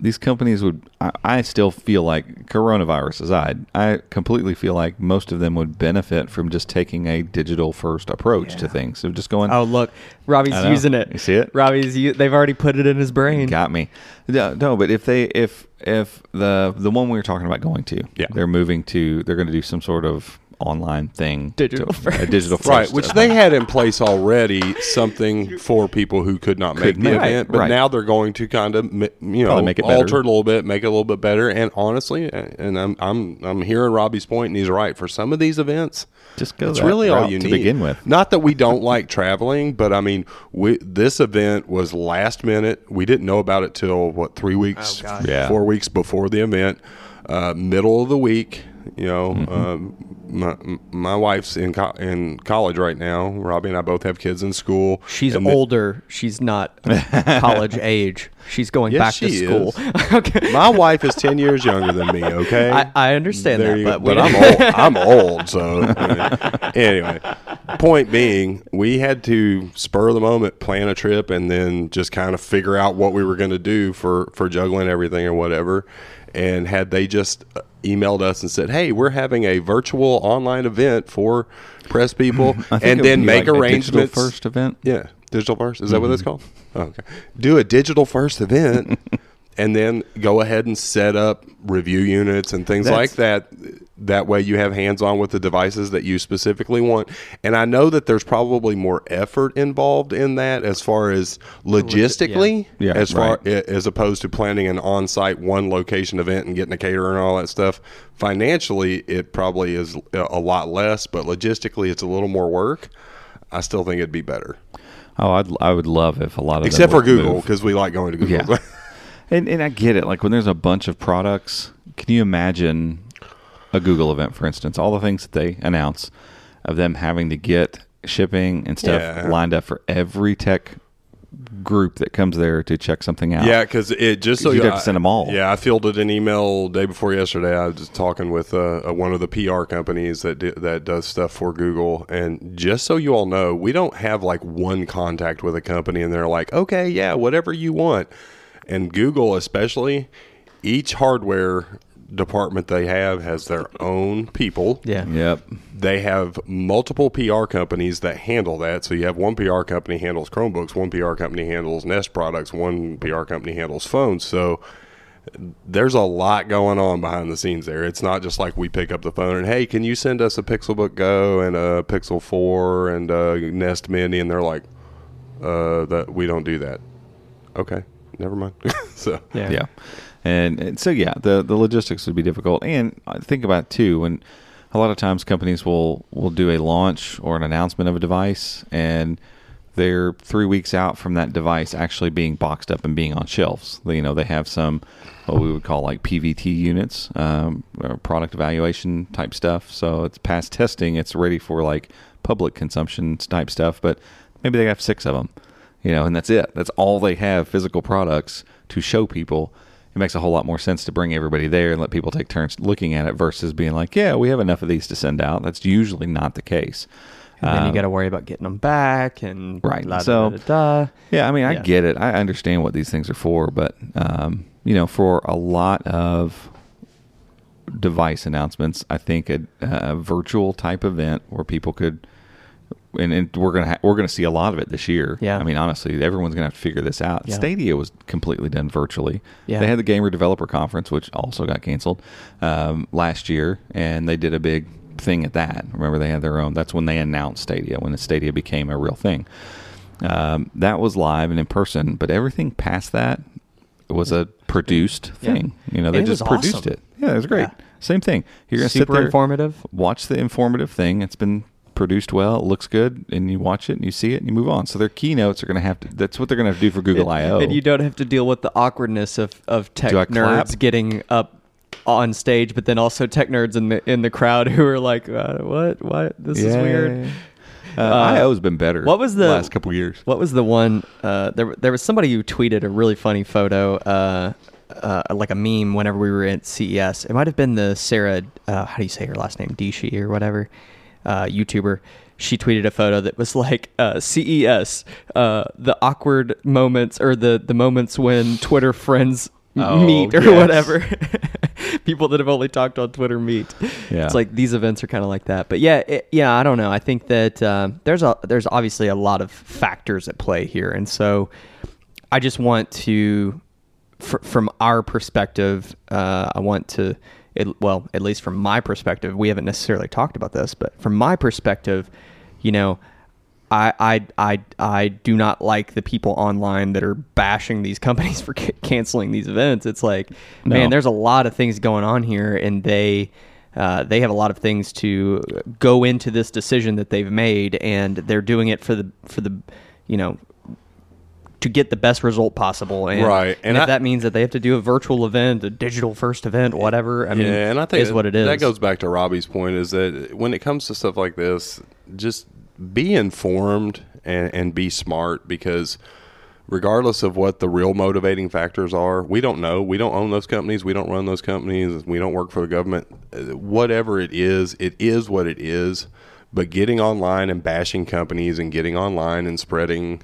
these companies would I, I still feel like coronavirus aside i completely feel like most of them would benefit from just taking a digital first approach to things so just going oh look, Robby's using it. You see it? Robby's they've already put it in his brain. got me no, no but if they if if the the one we were talking about going to Yeah. they're moving to they're going to do some sort of online thing Digital to- first. a digital first Right, which they had in place already, something for people who could not make Couldn't the make event, but right. now they're going to kind of you know Probably make it better. alter it a little bit, make it a little bit better. And honestly, and I'm I'm I'm hearing Robby's point, and he's right. For some of these events, Just go It's really all route you to need begin with. Not that we don't like traveling, but I mean, we, this event was last minute. We didn't know about it till what three weeks, Oh, gosh. Yeah. four weeks before the event, uh, middle of the week. You know, Mm-hmm. um, my my wife's in co- in college right now. Robby and I both have kids in school. She's and older. She's not college age. She's going Yes, back to school. okay. My wife is ten years younger than me. Okay, I, I understand There that, but, but I'm old. I'm old. So anyway, point being, we had to spur the moment plan a trip and then just kind of figure out what we were going to do for for juggling everything or whatever. And had they just uh, emailed us and said, "Hey, we're having a virtual online event for press people," I think it and then make like arrangements first event. yeah, digital first. Is that what Mm-hmm. it's called? Oh, okay. Do a digital first event, and then go ahead and set up review units and things like that. That way, you have hands on with the devices that you specifically want. And I know that there's probably more effort involved in that, as far as logistically, Yeah, as far right. as opposed to planning an on-site one location event and getting a caterer and all that stuff. Financially, it probably is a lot less, but logistically, it's a little more work. I still think it'd be better. Oh, I'd, I would love if a lot of Except for Google, because we like going to Google. Yeah. And and I get it. Like when there's a bunch of products, can you imagine a Google event, for instance, all the things that they announce of them having to get shipping and stuff Yeah. lined up for every tech group that comes there to check something out. yeah, because it just so You'd have to send them all. Yeah, I fielded an email day before yesterday. I was just talking with uh, uh, one of the PR companies that do, that does stuff for Google, and just so you all know, we don't have like one contact with a company, and they're like, okay, yeah, whatever you want. And Google, especially, each hardware department they have has their own people. yeah. Yep. they have multiple PR companies that handle that. So you have one PR company handles Chromebooks, one PR company handles Nest products, one PR company handles phones. So there's a lot going on behind the scenes there. It's not just like we pick up the phone and hey, can you send us a Pixelbook Go and a Pixel 4 and a Nest Mini and they're like uh that we don't do that. Okay. Never mind. so Yeah. Yeah. And, and so yeah, the the logistics would be difficult. And think about too when a lot of times companies will will do a launch or an announcement of a device and they're three weeks out from that device actually being boxed up and being on shelves. You know, they have some what we would call like PVT units, um, or product evaluation type stuff. So it's past testing, it's ready for like public consumption type stuff. But maybe they have six of them, you know, and that's it. That's all they have physical products to show people. It makes a whole lot more sense to bring everybody there and let people take turns looking at it versus being like, yeah, we have enough of these to send out. That's usually not the case. And then you Um, got to worry about getting them back and Right. la- So- da, da, da. Yeah, I mean, I Yeah. get it. I understand what these things are for, but um, you know, for a lot of device announcements, I think a, a virtual type event where people could, and, and we're gonna ha- we're gonna see a lot of it this year. Yeah. I mean, honestly, everyone's gonna have to figure this out. Yeah. Stadia was completely done virtually. Yeah. They had the Gamer Developer Conference, which also got canceled um, last year, and they did a big thing at that. Remember, they had their own. That's when they announced Stadia, when the Stadia became a real thing. Um, that was live and in person, but everything past that was a produced Yeah. thing. You know, they just was produced it. Yeah, it was great. Yeah. Same thing. You're gonna sit there, informative. watch the informative thing. It's been produced well. It looks good, and you watch it and you see it and you move on. So their keynotes are going to have to. That's what they're going to have to do for Google I/O. And you don't have to deal with the awkwardness of, of tech clap? nerds getting up on stage, but then also tech nerds in the in the crowd who are like, uh, "What? What? This is Yeah. weird." Uh, IO's been better. what was the- last couple years? What was the one? Uh, there, there was somebody who tweeted a really funny photo, uh, uh, like a meme. Whenever we were at CES, it might have been the Sarah. Uh, how do you say her last name? Dietschy or whatever. Uh, YouTuber. She tweeted a photo that was like uh, CES, uh, the awkward moments or the the moments when Twitter friends Oh, meet or yes. whatever. People that have only talked on Twitter meet. Yeah. It's like these events are kind of like that. But yeah, it, yeah, I don't know. I think that um, there's a there's obviously a lot of factors at play here, and so I just want to, fr- from our perspective, uh, I want to, it, well, at least from my perspective, we haven't necessarily talked about this, but from my perspective, you know, I, I, I, I do not like the people online that are bashing these companies for ca- canceling these events. It's like, No. man, there's a lot of things going on here, and they, uh, they have a lot of things to go into this decision that they've made, and they're doing it for the, for the, you know, to get the best result possible. And, Right, And, and if I- that means that they have to do a virtual event, a digital first event, whatever, I mean, yeah, and I think is what it is. That goes back to Robby's point: is that when it comes to stuff like this, just be informed and, and be smart because regardless of what the real motivating factors are, we don't know. We don't own those companies. We don't run those companies. We don't work for the government. Whatever it is, it is what it is. But getting online and bashing companies and getting online and spreading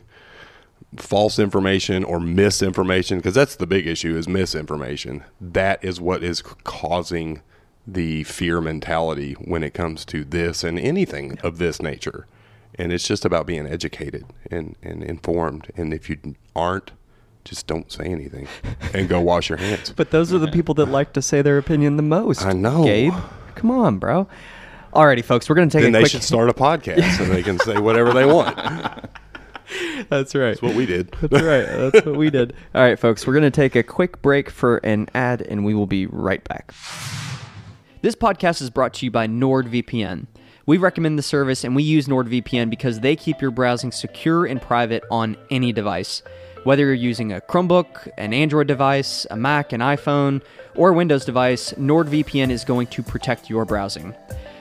false information or misinformation because that's the big issue is misinformation that is what is causing the fear mentality when it comes to this and anything of this nature and it's just about being educated and, and informed and if you aren't just don't say anything and go wash your hands But those are the people that like to say their opinion the most. I know. Gabe. Come on, bro. Alrighty, folks, we're gonna take then a they quick. should start a podcast and they can say whatever they want That's right. that's what we did That's right. That's what we did. All right, folks, we're going to take a quick break for an ad and we will be right back. This podcast is brought to you by NordVPN. We recommend the service and we use NordVPN because they keep your browsing secure and private on any device. Whether you're using a Chromebook, an Android device, a Mac, an iPhone, or a Windows device, NordVPN is going to protect your browsing.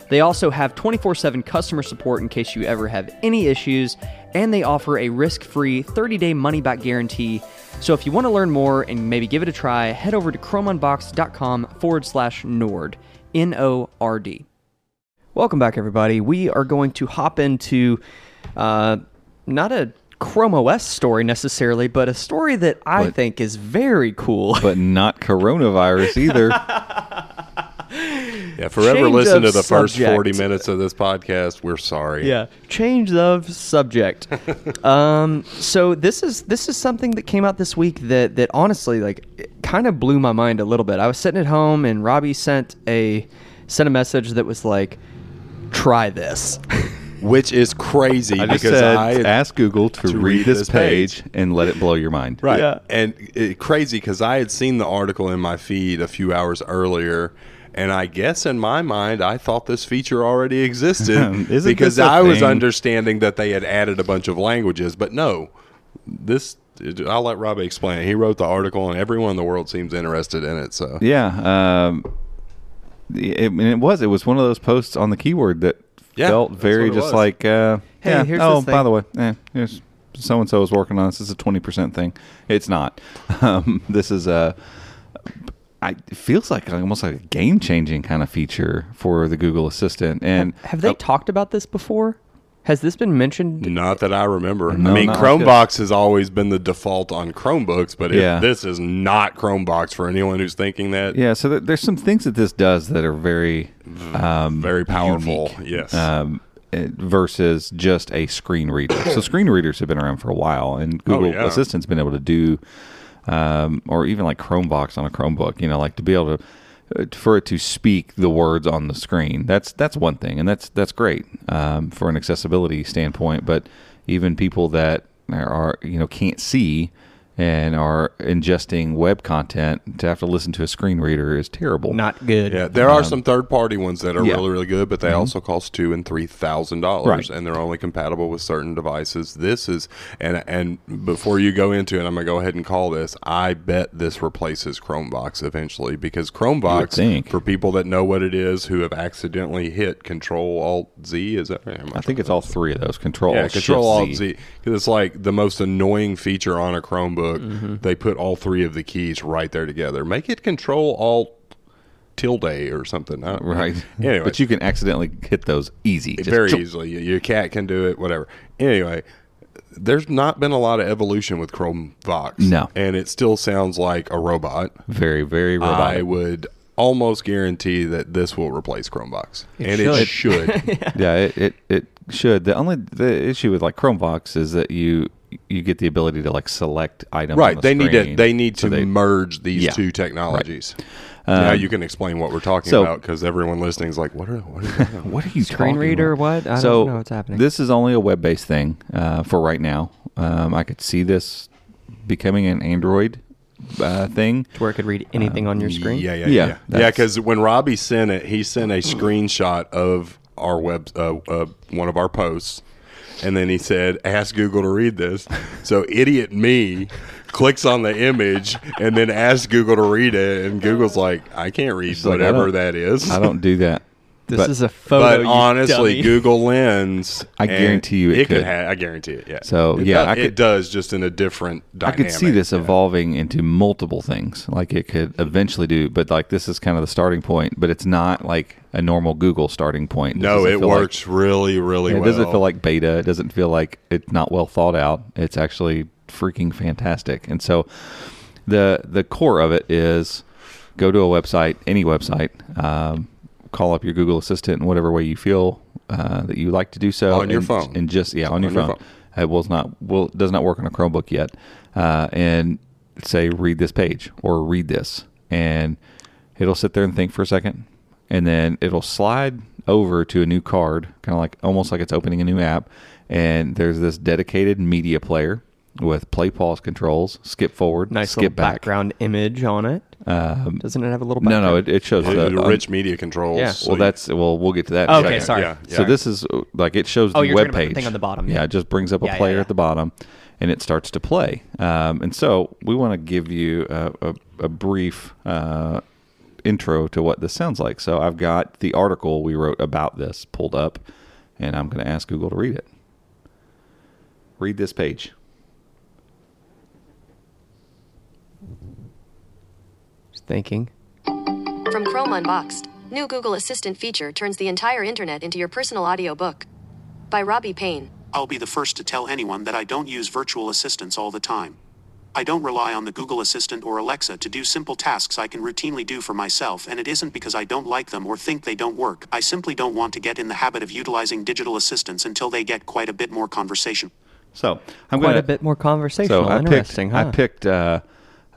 They also have 24 7 customer support in case you ever have any issues, and they offer a risk free 30 day money back guarantee. So if you want to learn more and maybe give it a try, head over to chromeunbox.com forward slash Nord, N O R D. Welcome back, everybody. We are going to hop into uh, not a Chrome OS story necessarily, but a story that I But- think is very cool. but not coronavirus either. yeah forever Change listen of to the first subject. 40 minutes of this podcast we're sorry Yeah, change of subject. um, so this is this is something that came out this week that that honestly like kind of blew my mind a little bit. I was sitting at home and Robby sent a sent a message that was like, "Try this." which is crazy I just because said, I ask Google to, to read, read this this page, page. and let it blow your mind. right Yeah. and it, crazy because I had seen the article in my feed a few hours earlier. And I guess in my mind, I thought this feature already existed because I a I was understanding that they had added a bunch of languages. But no, this I'll let Robby explain. He wrote the article, and everyone in the world seems interested in it. So Yeah. Um, it, and it was. It was one of those posts on the keyword that Yeah, felt very just was. like, uh, Hey, yeah. here's oh, by the way, eh, here's so and so is working on this. This is a twenty percent thing. It's not. Um, this is a. I, it feels like almost like a game changing kind of feature for the Google Assistant. And Have they uh, talked about this before? Has this been mentioned? Not that I remember. No, I mean, ChromeVox has always been the default on Chromebooks, but it- this is not ChromeVox for anyone who's thinking that. yeah, so there, there's some things that this does that are very um, Very powerful. unique. Yes. um, eh, versus just a screen reader. so screen readers have been around for a while, and Google Oh, yeah. Assistant's been able to do, um, or even like ChromeVox on a Chromebook. You know, like to be able to uh, for it to speak the words on the screen. That's that's one thing, and that's that's great um, for an accessibility standpoint. But even people that are you know can't see. And are ingesting web content, to have to listen to a screen reader is terrible. Not good. Yeah, there are some third party ones that are Um, yeah. Mm-hmm. really really good, but they also cost two and three thousand Right. dollars, and they're only compatible with certain devices. This is and and before you go into it, I'm gonna go ahead and call this. I bet this replaces ChromeVox eventually because ChromeVox for people that know what it is who have accidentally hit Control Alt Z is that right? Am I think it's all three of those. Control, yeah, Alt, Control Alt Shift, Z because it's like the most annoying feature on a Chromebook. Mm-hmm. They put all three of the keys right there together. Make it Control Alt tilde or something. I Right. Anyway, But you can accidentally hit those easy. Just very chomp. easily. Your- Your cat can do it. Whatever. Anyway. There's not been a lot of evolution with Chromevox. No. And it still sounds like a robot. Very, very I would almost guarantee that this will replace Chromevox. and should. it should. yeah, it, it, it should. The only the issue with like Chromevox is that you you get the ability to like select items. on right. the They need to they need So to they- merge these Yeah. two technologies. now Um, you can explain what we're talking so- about because everyone listening is like, what are what are you talking? What are you Screen reader, about? what? I don't so know what's happening. This is only a web based thing uh, for right now. Um, I could see this becoming an Android uh, thing. To where it could read anything on your screen. Yeah, yeah, Yeah, yeah, yeah. Because when Robby sent it, he sent a screenshot of our web, uh, uh, one of our posts, and then he said, "Ask Google to read this." So idiot me clicks on the image and then asks Google to read it, and Google's like, "I can't read like, whatever don't- that is." I don't do that. This But- is a photo. But you honestly, dummy. Google Lens, I guarantee you it could. could. have. I guarantee it. Yeah. So, It yeah, does- I it could- does just in a different. I Dynamic. could see this Yeah. evolving into multiple things. Like it could eventually do, but like this is kind of the starting point. But it's not like a normal Google starting point. It No, it feel like- works really, really well. it well. doesn't feel like beta. It doesn't feel like it's not well thought out. It's actually freaking fantastic. And so the the core of it is go to a website, any website, um, call up your Google Assistant in whatever way you feel uh, that you like to do so On your phone. and just yeah on, your, On your phone. phone. It will not will does not work on a Chromebook yet, uh, and say read this page or read this, and it'll sit there and think for a second, and then it'll slide over to a new card, kind of like almost like it's opening a new app, and there's this dedicated media player with play pause controls, skip forward, nice skip little back. background image on it. Doesn't it have a little? No, Background? no, it, it shows The, the, the rich media controls. Yeah. so well, that's well, we'll get to that. in Okay, second. sorry. Yeah, So this is like it shows Oh, the you're web talking about the page thing on the bottom, Yeah, yeah. it just brings up a Yeah, yeah, player yeah. at the bottom, and it starts to play. Um, and so we want to give you a, a, a brief uh, intro to what this sounds like. So I've got the article we wrote about this pulled up, and I'm going to ask Google to read it. Read this page. Just thinking. From Chrome Unboxed, new Google Assistant feature turns the entire internet into your personal audiobook. By Robby Payne. I'll be the first to tell anyone that I don't use virtual assistants all the time. I don't rely on the Google Assistant or Alexa to do simple tasks I can routinely do for myself, and it isn't because I don't like them or think they don't work. I simply don't want to get in the habit of utilizing digital assistants until they get quite a bit more conversation. So I'm going to. Quite a bit more conversational. So I Interesting, picked, huh? I picked uh,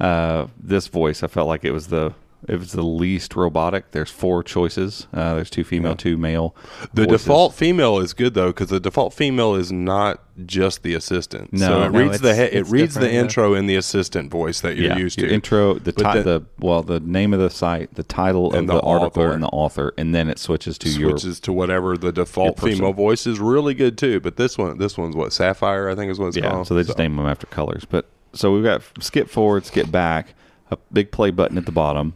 uh, this voice. I felt like it was the it was the least robotic. There's four choices. Uh, there's two female, two male. The voices. default female is good though because the default female is not just the assistant. No. so it No, reads the he- it reads the yeah. intro in the assistant voice that you're yeah, used your to. intro, the ti- then- the well, the name of the site, the title of the, the article, author. and the author, and then it switches to your. switches to whatever the default female voice is really good too. But this one, this one's what Sapphire, I think is what it's Yeah, called. so they just name them after colors. But so we've got skip forward, skip back, a big play button at the bottom.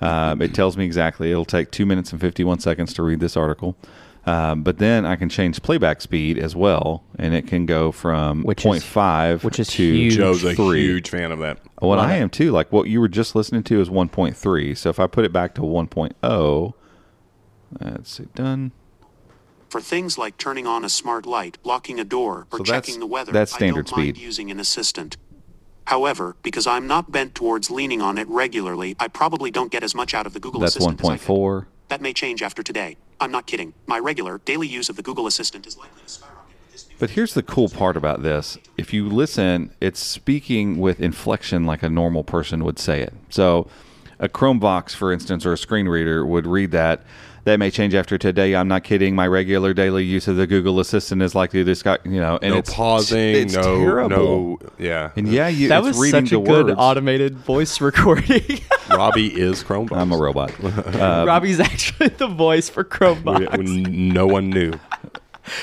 Um, it tells me exactly. It'll take two minutes and fifty-one seconds to read this article. Um, but then I can change playback speed as well, and it can go from Which is- 0.5 which is to huge. Joe's a three. huge fan of that. What Love I it. am too. Like what you were just listening to is 1.3. So if I put it back to 1.0, let's see, done. For things like turning on a smart light, locking a door, or So checking the weather, that's I standard don't mind speed. using an assistant. However, because I'm not bent towards leaning on it regularly, I probably don't get as much out of the Google That's Assistant could. 1.4. That may change after today. I'm not kidding. My regular, daily use of the Google Assistant is likely to skyrocket with this new But here's the cool part about this. If you listen, it's speaking with inflection like a normal person would say it. So a ChromeVox, for instance, or a screen reader would read that That may change after today. I'm not kidding. My regular daily use of the Google Assistant is likely this guy, you know, and no it's pausing, It's no, terrible. no, yeah. And yeah, you, that it's was reading such a good words. automated voice recording. Robby is ChromeVox. I'm a robot. Uh, Robby's actually the voice for ChromeVox. We- no one knew.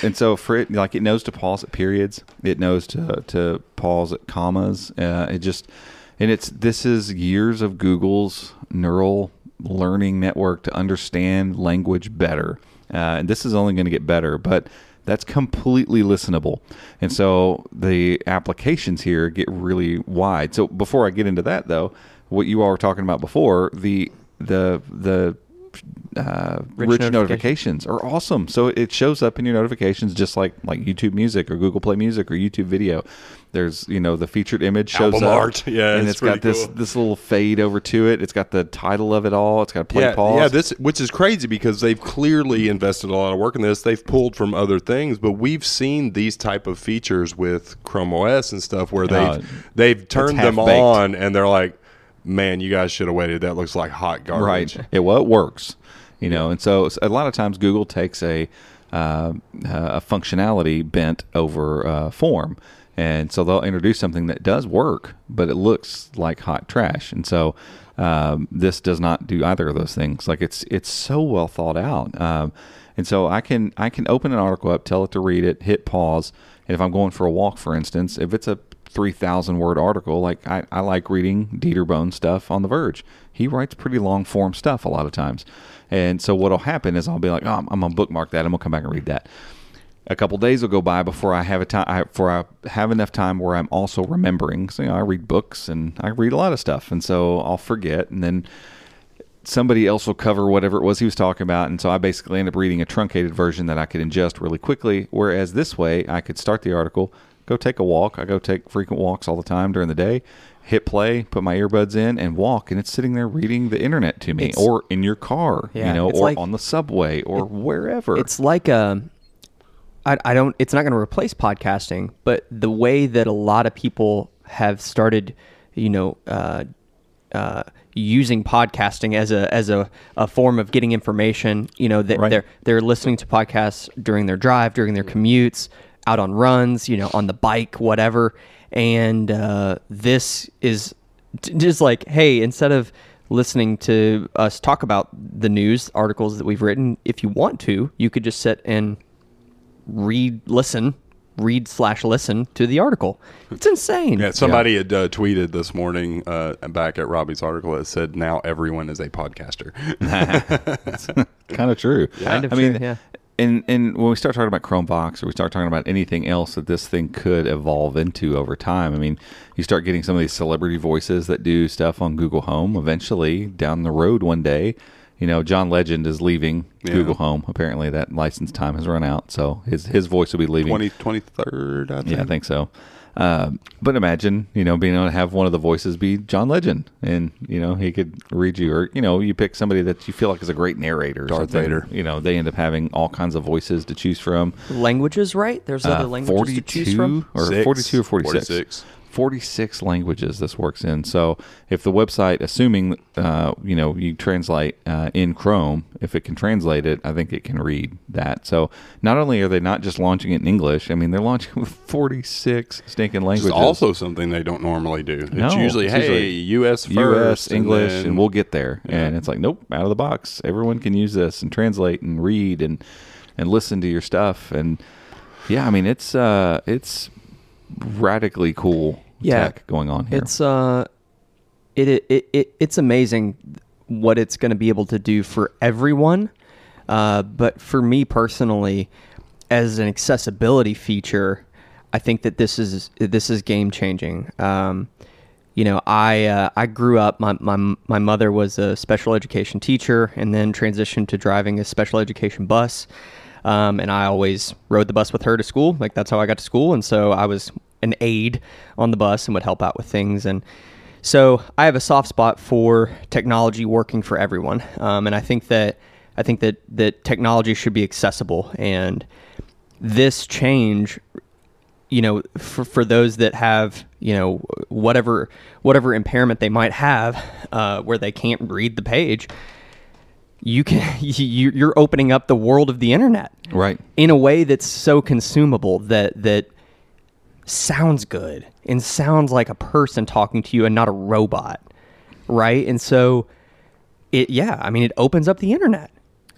and so for it, like it knows to pause at periods. It knows to to pause at commas. Uh, it just and it's this is years of Google's neural learning network to understand language better. Uh, and this is only going to get better, but that's completely listenable. And so the applications here get really wide. So before I get into that though, what you all were talking about before, the the the uh, Rich rich, notifications. notifications are awesome. So it shows up in your notifications just like like YouTube Music or Google Play Music or YouTube Video. There's you know the featured image shows Album up, art. Yeah, and it's it's got this cool. this little fade over to it. It's got the title of it all. It's got a play yeah, pause. yeah. This, which is crazy because they've clearly invested a lot of work in this. They've pulled from other things, but we've seen these type of features with Chrome OS and stuff where they've Uh, they've turned them half-baked. on and they're like, "Man, you guys should have waited. That looks like hot garbage." Right. It well, it works, you know, and so a lot of times Google takes a uh, a functionality bent over uh, form, and so they'll introduce something that does work, but it looks like hot trash, and so. Um, this does not do either of those things. Like it's it's so well thought out, um, and so I can I can open an article up, tell it to read it, hit pause, and if I'm going for a walk, for instance, if it's a 3,000 word article. Like, I, I like reading Dieter Bohn stuff on The Verge. He writes pretty long form stuff a lot of times. And so, what'll happen is I'll be like, oh, I'm, I'm going to bookmark that. I'm going to come back and read that. A couple days will go by before I have a time, I, before I have enough time where I'm also remembering. So, you know, I read books and I read a lot of stuff. And so I'll forget. And then somebody else will cover whatever it was he was talking about. And so I basically end up reading a truncated version that I could ingest really quickly. Whereas this way, I could start the article, go take a walk. I go take frequent walks all the time during the day, hit play, put my earbuds in, and walk. And it's sitting there reading the internet to me It's- or in your car, Yeah, you know, it's or like- on the subway or wherever. It's like a. I, I don't. It's not going to replace podcasting, but the way that a lot of people have started, you know, uh, uh, using podcasting as a as a, a form of getting information. You know, that Right. they're they're listening to podcasts during their drive, during their commutes, out on runs, you know, on the bike, whatever. And uh, this is t- just like, hey, instead of listening to us talk about the news articles that we've written, if you want to, you could just sit and read, listen, read slash listen to the article. It's insane. Yeah, somebody had uh, tweeted this morning uh, back at Robby's article that said now everyone is a podcaster. kind of true. Kind of I mean, yeah. And and when we start talking about ChromeVox or we start talking about anything else that this thing could evolve into over time, I mean, you start getting some of these celebrity voices that do stuff on Google Home. Eventually, down the road, one day, you know, John Legend is leaving Yeah. Google Home. Apparently, that license time has run out, so his his voice will be leaving. 20, 23rd, I think. Yeah, I think so. Um, but imagine, you know, being able to have one of the voices be John Legend, and you know he could read you, or you know, you pick somebody that you feel like is a great narrator. or Darth something. Vader. You know, they end up having all kinds of voices to choose from. Languages, right? There's other Uh, languages to choose from. or Six. 42 or 46. 46. 46 languages this works in. So if the website, assuming uh, you know you translate uh, in Chrome, if it can translate it, I think it can read that. So not only are they not just launching it in English, I mean they're launching with 46 stinking languages. is also something they don't normally do. No, it's usually, it's hey, usually U.S. first, U.S. English, then- and we'll get there. And it's like, nope, out of the box. Everyone can use this and translate and read and and listen to your stuff. And yeah, I mean, it's uh, it's radically cool Yeah. tech going on here. It's uh, it, it it it it's amazing what it's going to be able to do for everyone. Uh, but for me personally, as an accessibility feature, I think that this is this is game changing. Um, you know, I uh, I grew up. My, my my mother was a special education teacher, and then transitioned to driving a special education bus. Um, and I always rode the bus with her to school. Like that's how I got to school. And so I was an aide on the bus and would help out with things. And so I have a soft spot for technology working for everyone. Um, and I think that I think that that technology should be accessible. And this change you know for, for those that have you know whatever whatever impairment they might have uh, where they can't read the page you can you, you're opening up the world of the internet Right. in a way that's so consumable that that sounds good and sounds like a person talking to you and not a robot right and so it yeah i mean it opens up the internet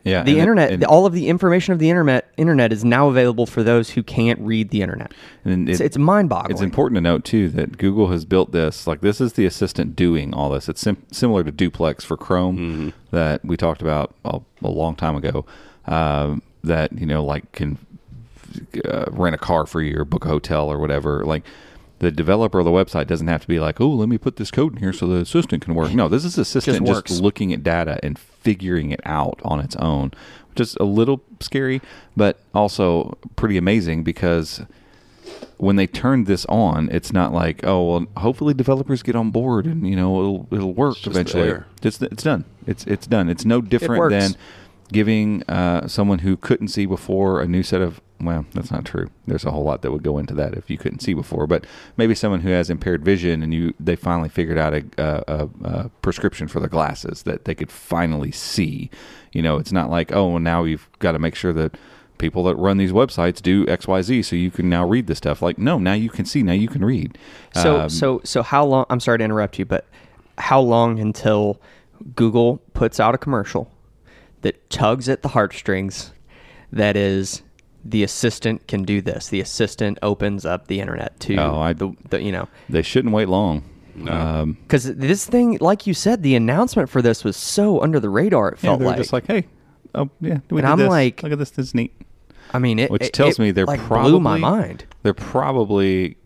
Yeah, the and it- internet and- all of the information of the internet internet is now available for those who can't read the internet And it's, it- it's mind-boggling It's important to note too that Google has built this. Like this is the assistant doing all this. It's sim- similar to Duplex for Chrome that we talked about a, a long time ago. Um, that you know, like can uh, rent a car for you or book a hotel or whatever. Like the developer of the website doesn't have to be like, oh, let me put this code in here so the assistant can work. No, this is assistant just, works. looking at data and figuring it out on its own, which is a little scary, but also pretty amazing because when they turned this on, it's not like, oh well, hopefully developers get on board and you know it'll it'll work just eventually. It's it's done. It's it's done. It's no different works. than giving uh, someone who couldn't see before a new set of. Well, that's not true. There's a whole lot that would go into that if you couldn't see before. But maybe someone who has impaired vision and you they finally figured out a, a, a, prescription for their glasses that they could finally see. You know, it's not like oh, well, now you've got to make sure that people that run these websites do X Y Z, so you can now read this stuff. Like no, now you can see, now you can read. So Um, so so how long? I'm sorry to interrupt you, but how long until Google puts out a commercial that tugs at the heartstrings? That is, the assistant can do this. The assistant opens up the internet to Oh, I- the, the you know they shouldn't wait long. Um, because this thing, like you said, the announcement for this was so under the radar. It felt they're like. just like, hey, oh yeah, we And did I'm this. like- look at this, this is neat. I mean, it, Which it- tells it, me they're like, probably blew my mind. They're probably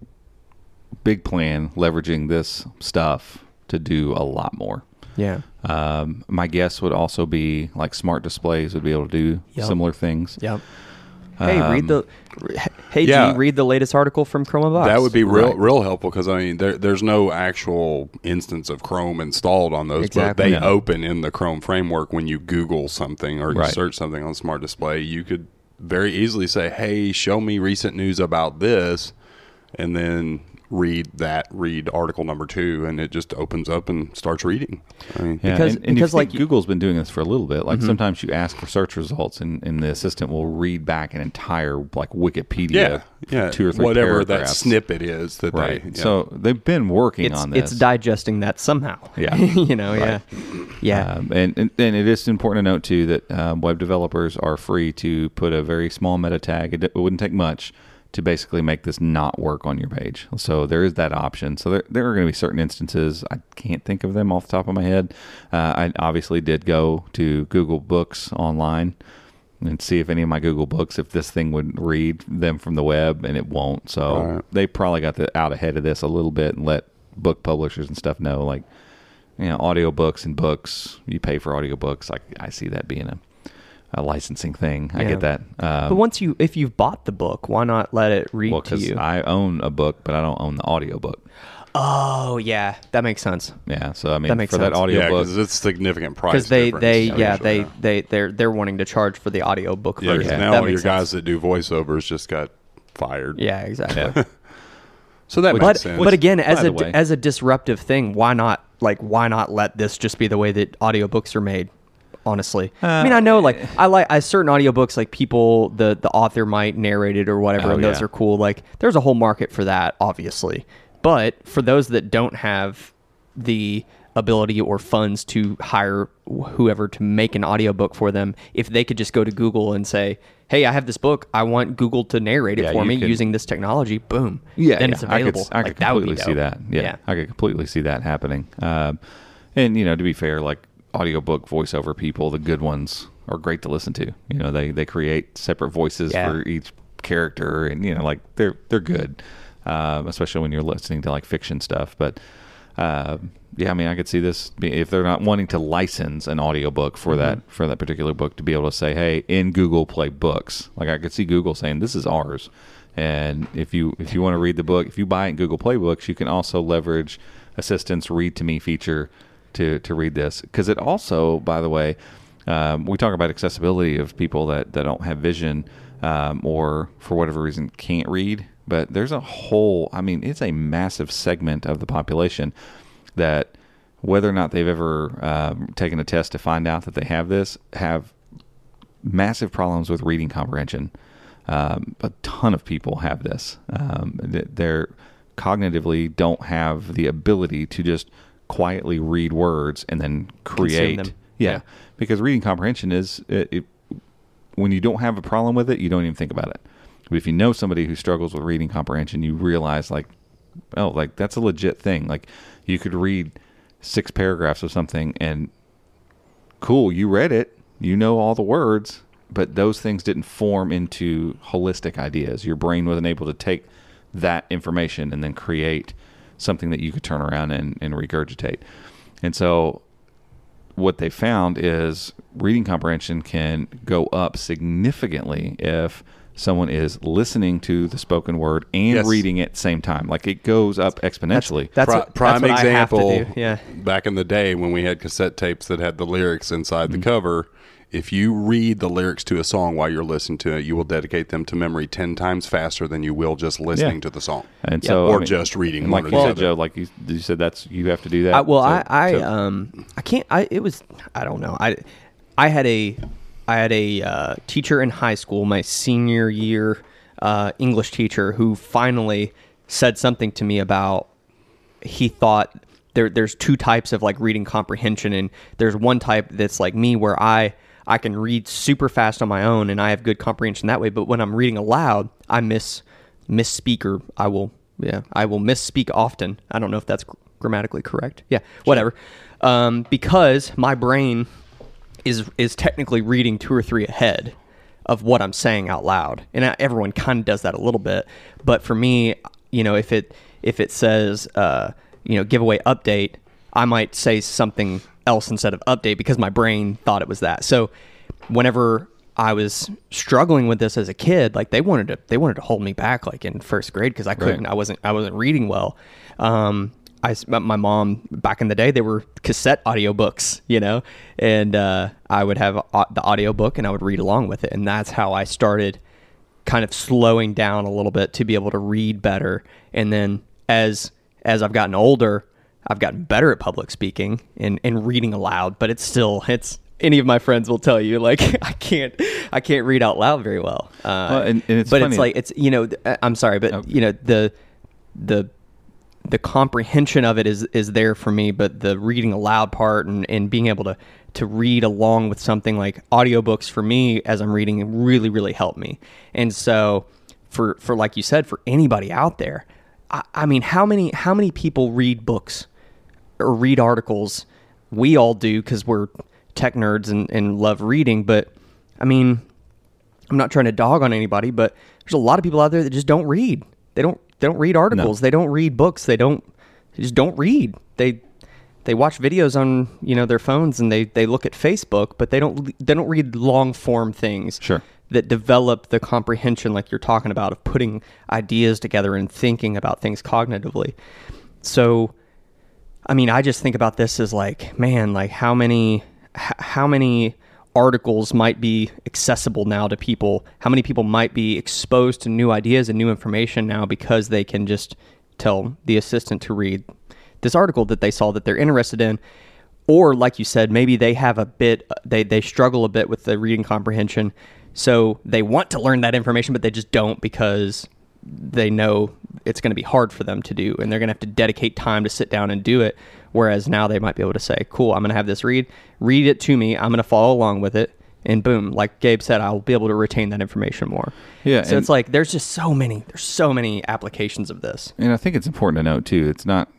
big plan leveraging this stuff to do a lot more. Yeah. Um, my guess would also be like smart displays would be able to do Yep. similar things. Yep. Hey, read the. Hey, yeah. G, read the latest article from Chroma Box. That would be real, Right. real helpful because I mean, there, there's no actual instance of Chrome installed on those, Exactly. but they No. open in the Chrome framework when you Google something or you Right. search something on Smart Display. You could very easily say, "Hey, show me recent news about this," and then read that. Read article number two, and it just opens up and starts reading. I mean, Yeah, Because- and, and because, like, Google's been doing this for a little bit. Mm-hmm. Like sometimes you ask for search results, and, and the assistant will read back an entire like Wikipedia, yeah, yeah, two or three whatever that snippet is that right? they. yeah. So they've been working It's on this. it's digesting that somehow. Yeah. you know. Yeah. Yeah. Um, and, and and it is important to note too that um, web developers are free to put a very small meta tag. It, it wouldn't take much to basically make this not work on your page. So there is that option. So there, there are going to be certain instances. I can't think of them off the top of my head. Uh, I obviously did go to Google Books online and see if any of my Google Books, if this thing would read them from the web, and it won't. So Right. they probably got the, out ahead of this a little bit and let book publishers and stuff know, like, you know, audiobooks and books. You pay for audiobooks. Like I see that being a, a licensing thing. I get that. Um, but once you, if you've bought the book, why not let it read well, to because you? I own a book, but I don't own the audiobook. oh yeah, that makes sense. Yeah, so I mean, That makes for that sense. yeah, audiobook, because it's significant price. Because they, difference. they, yeah, sure. they, they, they're, they're wanting to charge for the audio book Yeah, 'cause version. now that all your makes guys that do voiceovers just got fired. Yeah, exactly. So that but makes sense. but again, as by a way- as a disruptive thing, why not like why not let this just be the way that audiobooks are made? Honestly, I mean, I know like I like I certain audiobooks like people the the author might narrate it or whatever, Oh, and those yeah. are cool. Like there's a whole market for that, obviously. But for those that don't have the ability or funds to hire whoever to make an audiobook for them, if they could just go to Google and say, "Hey, I have this book. I want Google to narrate it Yeah, for me can- using this technology." Boom. Yeah, then yeah. it's available. I could, I like, could that would be see that. Yeah, I could completely see that happening. Um, and you know, to be fair, like audiobook voiceover people, the good ones are great to listen to. You know, they they create separate voices Yeah. for each character, and you know, like they're they're good, um, especially when you're listening to like fiction stuff. But um yeah, I mean, I could see this be, if they're not wanting to license an audiobook for Mm-hmm. that for that particular book to be able to say, "Hey, in Google Play Books," like I could see Google saying, "This is ours." And if you if you want to read the book, if you buy it in Google Play Books, you can also leverage Assistant's Read to Me feature to to read this because it also, by the way, um, we talk about accessibility of people that that don't have vision um, or for whatever reason can't read. But there's a whole, I mean, it's a massive segment of the population that whether or not they've ever um, taken a test to find out that they have this, have massive problems with reading comprehension. Um, a ton of people have this. Um, they're cognitively don't have the ability to just quietly read words and then create. Yeah, Yeah. because reading comprehension is it, it, when you don't have a problem with it, you don't even think about it. But if you know somebody who struggles with reading comprehension, you realize like, oh, like that's a legit thing. Like you could read six paragraphs of something and cool, you read it, you know all the words, but those things didn't form into holistic ideas. Your brain wasn't able to take that information and then create something that you could turn around and, and regurgitate. And so what they found is reading comprehension can go up significantly if someone is listening to the spoken word and Yes. reading it at the same time. Like it goes up exponentially. That's Pri- what, prime that's what example. I have to do. Yeah. Back in the day when we had cassette tapes that had the lyrics inside Mm-hmm. the cover, if you read the lyrics to a song while you're listening to it, you will dedicate them to memory ten times faster than you will just listening Yeah. to the song. and so Or I mean- just reading and like or you said. Joe, like you, you said, that's you have to do that. I, well, So- I, I, so- um, I can't. I it was. I don't know. I, I had a, I had a uh, teacher in high school, my senior year, uh, English teacher, who finally said something to me about. He thought there, there's two types of like reading comprehension, and there's one type that's like me, where I. I can read super fast on my own and I have good comprehension that way. But when I'm reading aloud, I miss misspeak or I will yeah I will misspeak often. I don't know if that's grammatically correct. Yeah, whatever. Um, because my brain is is technically reading two or three ahead of what I'm saying out loud, and I, everyone kind of does that a little bit. But for me, you know, if it if it says uh, you know giveaway update, I might say something else instead of update because my brain thought it was that. So whenever I was struggling with this as a kid, like they wanted to they wanted to hold me back like in first grade because I couldn't I wasn't I wasn't reading well. Um, I my mom back in the day they were cassette audiobooks, you know, and uh, I would have the audiobook and I would read along with it, and that's how I started kind of slowing down a little bit to be able to read better. And then as as I've gotten older, I've gotten better at public speaking and, and reading aloud, but it's still it's any of my friends will tell you like I can't I can't read out loud very well. Uh, Well, and- and it's but funny- it's like it's you know uh, I'm sorry, but Oh. you know the the the comprehension of it is is there for me, but the reading aloud part and, and being able to to read along with something like audiobooks for me as I'm reading really really help me. And so for for like you said, for anybody out there, I, I mean, how many how many people read books or read articles? We all do because we're tech nerds and, and love reading. But I mean, I'm not trying to dog on anybody, but there's a lot of people out there that just don't read. They don't they don't read articles. They don't read books. They don't they just don't read. They they watch videos on you know their phones and they they look at Facebook, but they don't they don't read long form things. Sure. That develop the comprehension, like you're talking about, of putting ideas together and thinking about things cognitively. So, I mean, I just think about this as like, man, like how many, h- how many articles might be accessible now to people? How many people might be exposed to new ideas and new information now because they can just tell the assistant to read this article that they saw that they're interested in? Or, like you said, maybe they have a bit, they, they struggle a bit with the reading comprehension. So they want to learn that information, but they just don't because they know it's going to be hard for them to do and they're going to have to dedicate time to sit down and do it whereas now they might be able to say cool i'm going to have this read read it to me i'm going to follow along with it and boom like gabe said i'll be able to retain that information more Yeah, so it's like there's just so many there's so many applications of this And I think it's important to note too. It's not.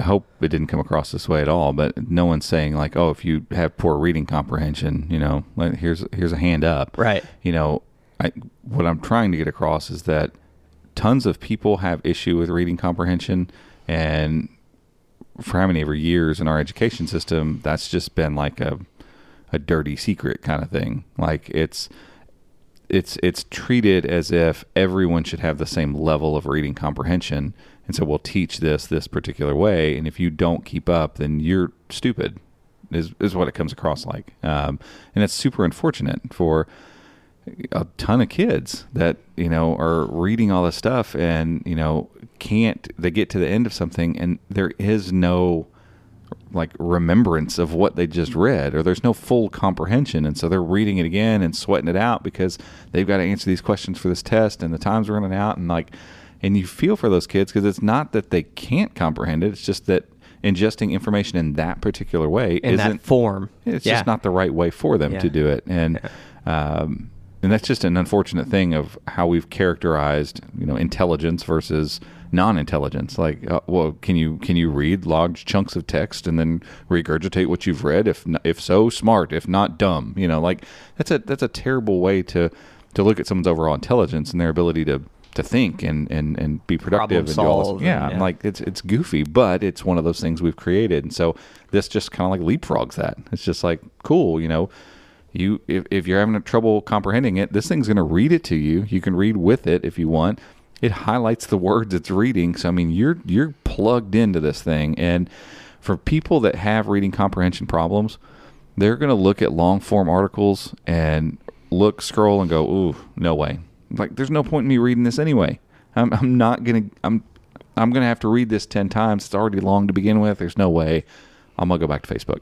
I hope it didn't come across this way at all. But no one's saying like, oh, if you have poor reading comprehension, you know, like here's here's a hand up. Right. You know, I what I'm trying to get across is that tons of people have issue with reading comprehension, and for how many ever years in our education system, that's just been like a a dirty secret kind of thing. Like it's it's it's treated as if everyone should have the same level of reading comprehension and so we'll teach this this particular way. And if you don't keep up then you're stupid is is what it comes across like. Um, and it's super unfortunate for a ton of kids that you know are reading all this stuff and you know can't they get to the end of something and there is no like remembrance of what they just read, or there's no full comprehension, and so they're reading it again and sweating it out because they've got to answer these questions for this test, and the time's running out, and like, and you feel for those kids because it's not that they can't comprehend it; it's just that ingesting information in that particular way in isn't that form. it's Yeah. just not the right way for them Yeah. to do it, and um, and that's just an unfortunate thing of how we've characterized you know intelligence versus non-intelligence. Like, uh, well, can you can you read large chunks of text and then regurgitate what you've read? If if so, smart. If not, dumb. You know, like that's a that's a terrible way to to look at someone's overall intelligence and their ability to to think and and and be productive Problem and do all this. Yeah, and- yeah. like it's it's goofy, but it's one of those things we've created, and so this just kind of like leapfrogs that. It's just like cool, you know. You if, if you're having trouble comprehending it, this thing's going to read it to you. You can read with it if you want. It highlights the words it's reading. So I mean, you're you're plugged into this thing, and for people that have reading comprehension problems, they're going to look at long form articles and look, scroll, and go, "Ooh, no way!" Like, there's no point in me reading this anyway. I'm, I'm not gonna. I'm I'm gonna have to read this ten times. It's already long to begin with. There's no way. I'm gonna go back to Facebook.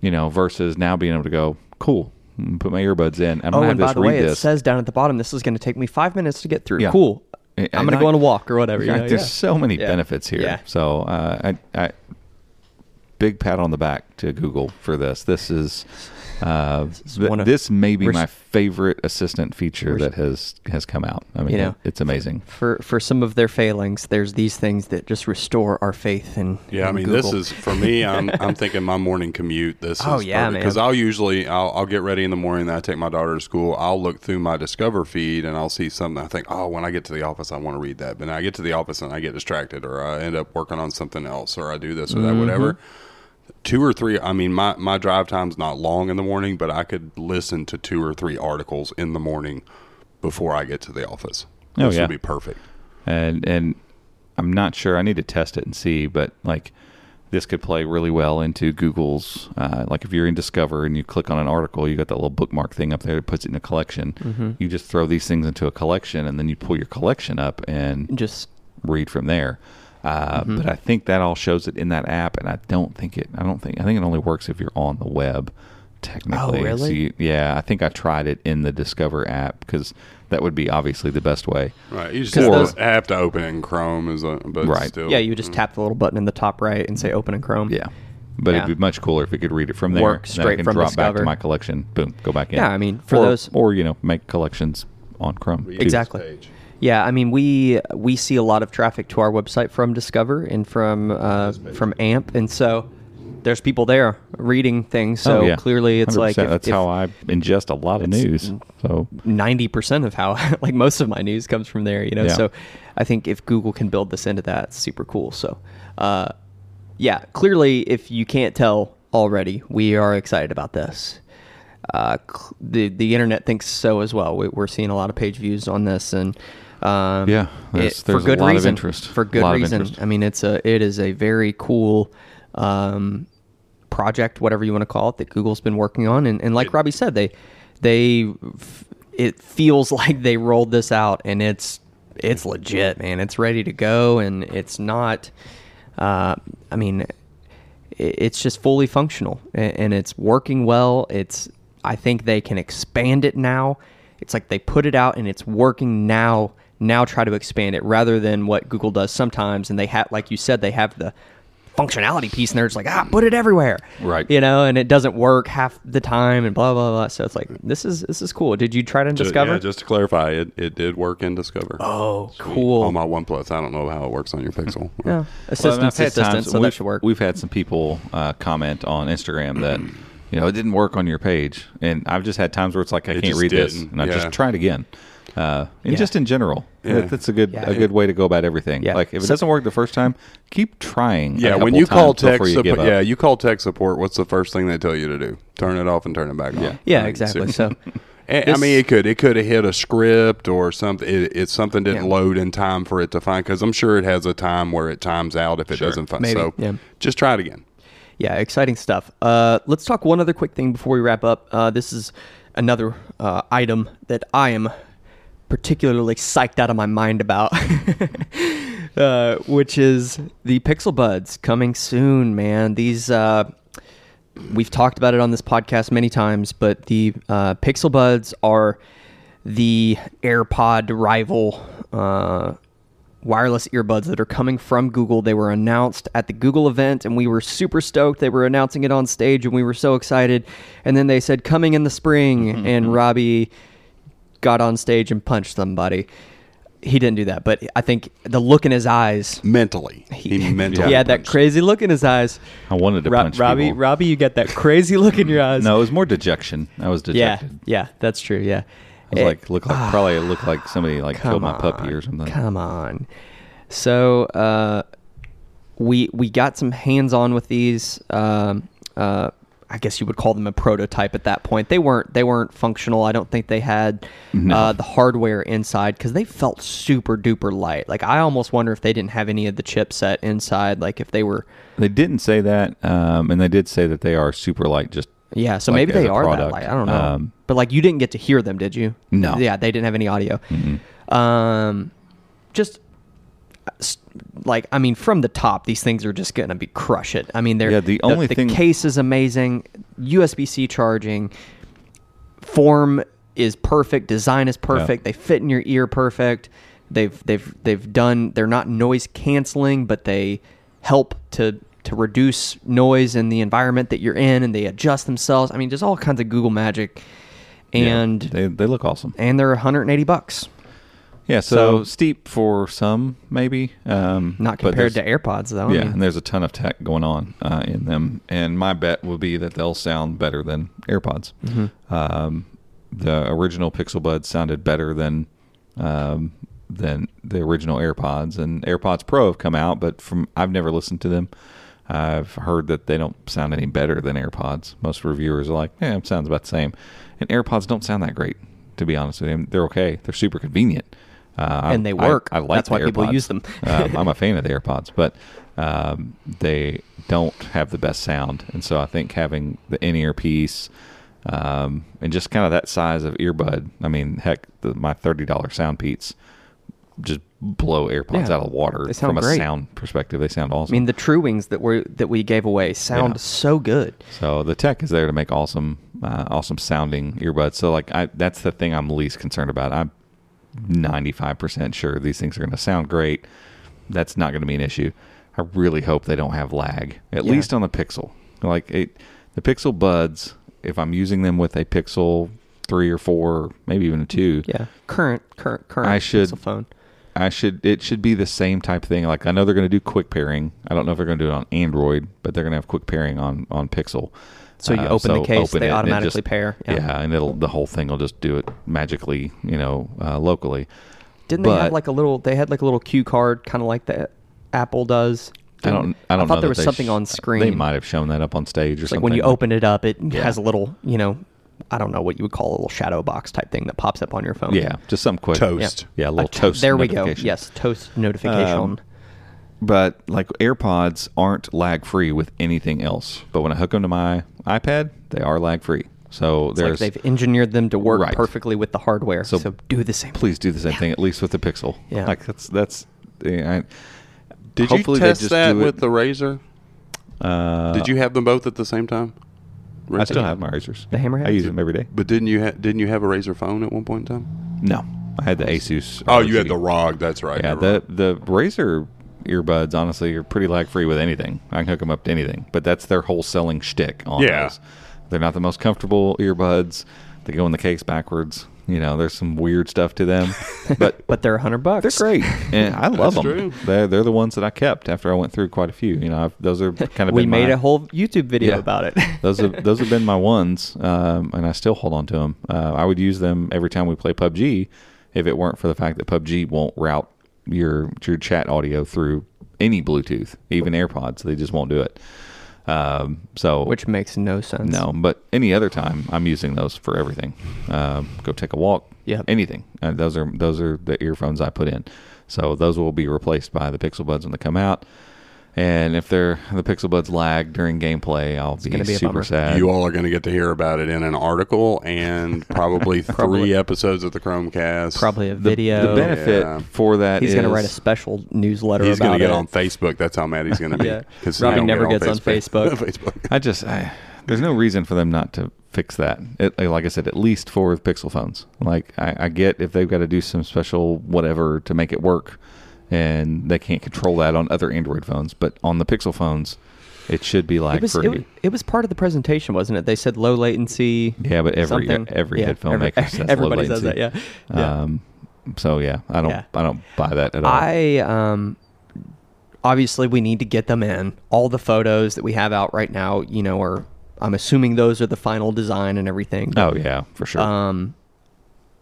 You know, versus now being able to go, cool. Put my earbuds in. I'm Oh, gonna have and by the read way, it says down at the bottom, this is going to take me five minutes to get through. Yeah. Cool. I'm and going to go on a walk or whatever. you Yeah, know, there's yeah. so many benefits here. So uh, I, I, big pat on the back to Google for this. This is. Uh, is th- of- this may be my favorite assistant feature that has has come out. I mean, You know, it's amazing. For for some of their failings, there's these things that just restore our faith in. Yeah, I in mean, this is for me. I'm I'm thinking my morning commute. This Oh, is yeah, because. I'll usually I'll, I'll get ready in the morning. Then I take my daughter to school. I'll look through my Discover feed and I'll see something. I think, oh, when I get to the office, I want to read that. But then I get to the office and I get distracted, or I end up working on something else, or I do this or that, whatever. Two or three. I mean, my my drive time's not long in the morning, but I could listen to two or three articles in the morning before I get to the office. Oh, this yeah. would be perfect. and and I'm not sure. I need to test it and see, but like this could play really well into Google's. Uh, like if you're in Discover and you click on an article, you got that little bookmark thing up there that puts it in a collection. Mm-hmm. You just throw these things into a collection, and then you pull your collection up and just read from there. Uh, Mm-hmm. But I think that all shows it in that app, and I don't think it. I don't think. I think it only works if you're on the web. Technically, Oh, really? So you- yeah, I think I tried it in the Discover app because that would be obviously the best way. Right. You just 'Cause have, those- to, have to open it in Chrome, is a, but Right. still. yeah, you just tap the little button in the top right and say open in Chrome. Yeah. But Yeah. it'd be much cooler if we could read it from there. Work then straight I can from drop back Discover. to my collection. Boom, go back in. Yeah, I mean, for or, those- or you know, make collections on Chrome. too. Exactly. Yeah, I mean we we see a lot of traffic to our website from Discover and from uh, from AMP, and so there's people there reading things. So oh, yeah. clearly, it's like 100%. if, that's how I ingest a lot of news. So ninety percent of how like most of my news comes from there. You know, Yeah. so I think if Google can build this into that, it's super cool. So, uh, yeah, clearly, if you can't tell already, we are excited about this. Uh, the the internet thinks so as well. We, we're seeing a lot of page views on this, and um, Yeah, there's- for there's a good lot of reason. interest. For A good lot reason. interest. I mean, it's a it is a very cool um, project, whatever you want to call it, that Google's been working on. And, and like Robbie said, they they f- it feels like they rolled this out and it's it's legit, man. It's ready to go, and it's not. Uh, I mean, it's just fully functional and it's working well. It's I think they can expand it now. It's like they put it out and it's working now. Now try to expand it rather than what Google does sometimes. And they have, like you said, they have the functionality piece and they're just like, ah, put it everywhere, Right. You know, and it doesn't work half the time and blah blah blah. So it's like this is this is cool. Did you try to Ju- discover? Yeah, just to clarify, it, it did work in Discover. oh, cool. On my OnePlus, I don't know how it works on your Pixel. yeah, Well, assistant, I've had assistant. times- So that we've- should work. We've had some people uh, comment on Instagram that you know it didn't work on your page, and I've just had times where it's like I It can't read this, didn't, and I yeah. just tried again. Uh, and Yeah. just in general, Yeah. that's a good Yeah. a good way to go about everything. Yeah. Like if it So- doesn't work the first time, keep trying. a Yeah, when you call times before tech you give support, yeah, you call tech support. What's the first thing they tell you to do? Turn it off and turn it back on. Yeah. yeah, Like, exactly. So And, I mean, it could it could have hit a script or something. It, it's something didn't Yeah. load in time for it to find because I'm sure it has a time where it times out if it Sure. doesn't find. Maybe, So yeah. just try it again. Yeah, exciting stuff. Uh, let's talk one other quick thing before we wrap up. Uh, this is another uh, item that I am particularly psyched out of my mind about. uh, which is the Pixel Buds coming soon, man. These uh, we've talked about it on this podcast many times, but the uh, Pixel Buds are the AirPod rival uh, wireless earbuds that are coming from Google. They were announced at the Google event, and we were super stoked. They were announcing it on stage, and we were so excited. And then they said coming in the spring, and Robbie got on stage and punched somebody. He didn't do that, but I think the look in his eyes. mentally. He, mentally. He had that crazy look in his eyes. I wanted to Ro- punch Robbie, people. Robbie, you got that crazy look in your eyes. No, it was more dejection. I was dejected. yeah, that's true. Yeah, I was Eh, like, look like probably looked like somebody like killed my puppy on, or something. Come on. So uh, we we got some hands on with these. Um, uh, I guess you would call them a prototype at that point. They weren't they weren't functional. I don't think they had uh, the hardware inside because they felt super duper light. Like I almost wonder if they didn't have any of the chipset inside. Like if they were. They didn't say that, um, and they did say that they are super light. Just Yeah, so like, maybe they are that product. light. I don't know. Um, but like you didn't get to hear them, did you? No. Yeah, they didn't have any audio. Um, just like I mean, from the top, these things are just gonna be crush it. I mean, they're Yeah, the only the thing- case is amazing. USB C charging, form is perfect, design is perfect. They fit in your ear perfect. They've they've they've done. They're not noise canceling, but they help to to reduce noise in the environment that you're in, and they adjust themselves. I mean, just all kinds of Google magic, yeah, and they they look awesome. and they're 180 bucks. Yeah, so, So- steep for some, maybe. Um, Not compared to AirPods though. I yeah, mean, and there's a ton of tech going on uh, in them, and my bet will be that they'll sound better than AirPods. Mm-hmm. Um, the original Pixel Buds sounded better than um, than the original AirPods, and AirPods Pro have come out, but from I've never listened to them. I've heard that they don't sound any better than AirPods. Most reviewers are like, "Yeah, it sounds about the same," and AirPods don't sound that great. To be honest with you, they're okay. They're super convenient. Uh, And they work. I, like That's why people use them. um, I'm a fan of the AirPods, but um, they don't have the best sound, and so I think having the in-ear piece um, and just kind of that size of earbud. I mean, heck, the, my thirty dollar Soundpeats just blow AirPods Yeah, out of the water from a great. sound perspective. They sound awesome. I mean, the True Wings that were that we gave away sound Yeah. so good. So the tech is there to make awesome, uh, awesome sounding earbuds. So like, I that's the thing I'm least concerned about. I'm 95 percent sure these things are going to sound great. That's not going to be an issue. I really hope they don't have lag, at Yeah. least on the Pixel. Like it, the Pixel Buds, if I'm using them with a Pixel three or four, maybe even a two, Yeah, current, current, current. I should- Pixel phone. I should it should be the same type thing. Like I know they're going to do quick pairing. I don't know if they're going to do it on Android, but they're going to have quick pairing on on Pixel. So you open the case, they it and it automatically pair. Yeah. Yeah. and it'll the whole thing will just do it magically, you know, uh, locally. Didn't they have like a little? They had like a little cue card, kind of like that Apple does. I don't. I don't thought know there was something sh- on screen. They might have shown that up on stage or It's like something. when you open it up, it Yeah. has a little, you know, I don't know what you would call a little shadow box type thing that pops up on your phone. Yeah, just something quick. Toast. Yeah, a little A to- toast. There we go. Yes, toast notification. Um, But like AirPods aren't lag free with anything else. But when I hook them to my iPad, they are lag free. So it's like they've engineered them to work Right. perfectly with the hardware. So So, do the same. please do the same thing at least with the Pixel. Yeah. like that's that's. yeah, I, Did hopefully you they test just that do it- with the Razer? Uh, Did you have them both at the same time? I still have my Razers. The Hammerheads? I use them every day. But didn't you ha- didn't you have a Razer phone at one point in time? No, I had the Asus. Oh, you had ROG. the ROG. That's right. Yeah, the right. the Razer earbuds honestly are pretty lag free with anything. I can hook them up to anything, but that's their whole selling shtick on Yeah. those. They're not the most comfortable earbuds. They go in the case backwards. You know, there's some weird stuff to them, but But they're a hundred bucks. they're great, and I love That's them. true. They're they're the ones that I kept after I went through quite a few. You know, I've, those are kind of we been made my, a whole YouTube video Yeah. about it. those have those have been my ones, um, and I still hold on to them. Uh, I would use them every time we play PUBG, if it weren't for the fact that PUBG won't route your your chat audio through any Bluetooth, even AirPods. They just won't do it. Um, so Which makes no sense. no, but any other time I'm using those for everything. Um, go take a walk. Yeah, anything. Uh, those are those are the earphones I put in. So those will be replaced by the Pixel Buds when they come out. And if they're the Pixel Buds lag during gameplay, I'll be, gonna be super sad. You all are going to get to hear about it in an article and probably three episodes of the Chrome Cast. Probably a video. the benefit Yeah. for that He's going to write a special newsletter He's going to get it. on Facebook. That's how mad he's going to be. Yeah. 'Cause Robbie never get gets on Facebook. Facebook. I just, I, there's no reason for them not to fix that. It, like I said, at least for Pixel phones. Like I, I get if they've got to do some special whatever to make it work, and they can't control that on other Android phones, but on the Pixel phones, it should be lag It was, free. it, it was part of the presentation, wasn't it? They said low latency. yeah, but every something. every Yeah, headphone every- maker says low everybody says that. Yeah. yeah. Um, so yeah, I don't, Yeah. I don't buy that at all. I um obviously we need to get them in. All the photos that we have out right now, you know, are I'm assuming those are the final design and everything. oh yeah, for sure. Um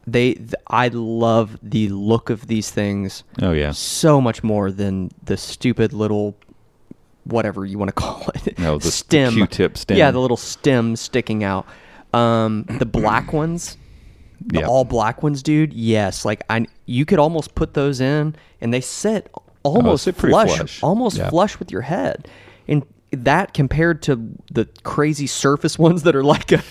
they th- I love the look of these things oh yeah. so much more than the stupid little whatever you want to call it. No, the- the stem. Q-tip stem. Yeah, the little stem sticking out. Um the black ones the Yep. all black ones, dude. Yes, like I, you could almost put those in, and they sit almost sit flush, flush. almost flush with your head, and that compared to the crazy surface ones that are like a,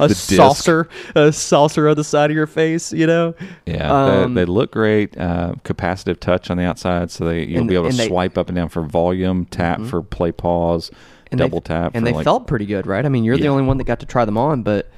a saucer, a saucer on the side of your face, you know? Yeah, Um, they, they look great. Uh, capacitive touch on the outside, so they you'll And- be able to they- Mm-hmm. swipe up and down for volume, tap for play, pause, they- double tap, and they like, felt pretty good, right? I mean, you're the only one that got to try them on, but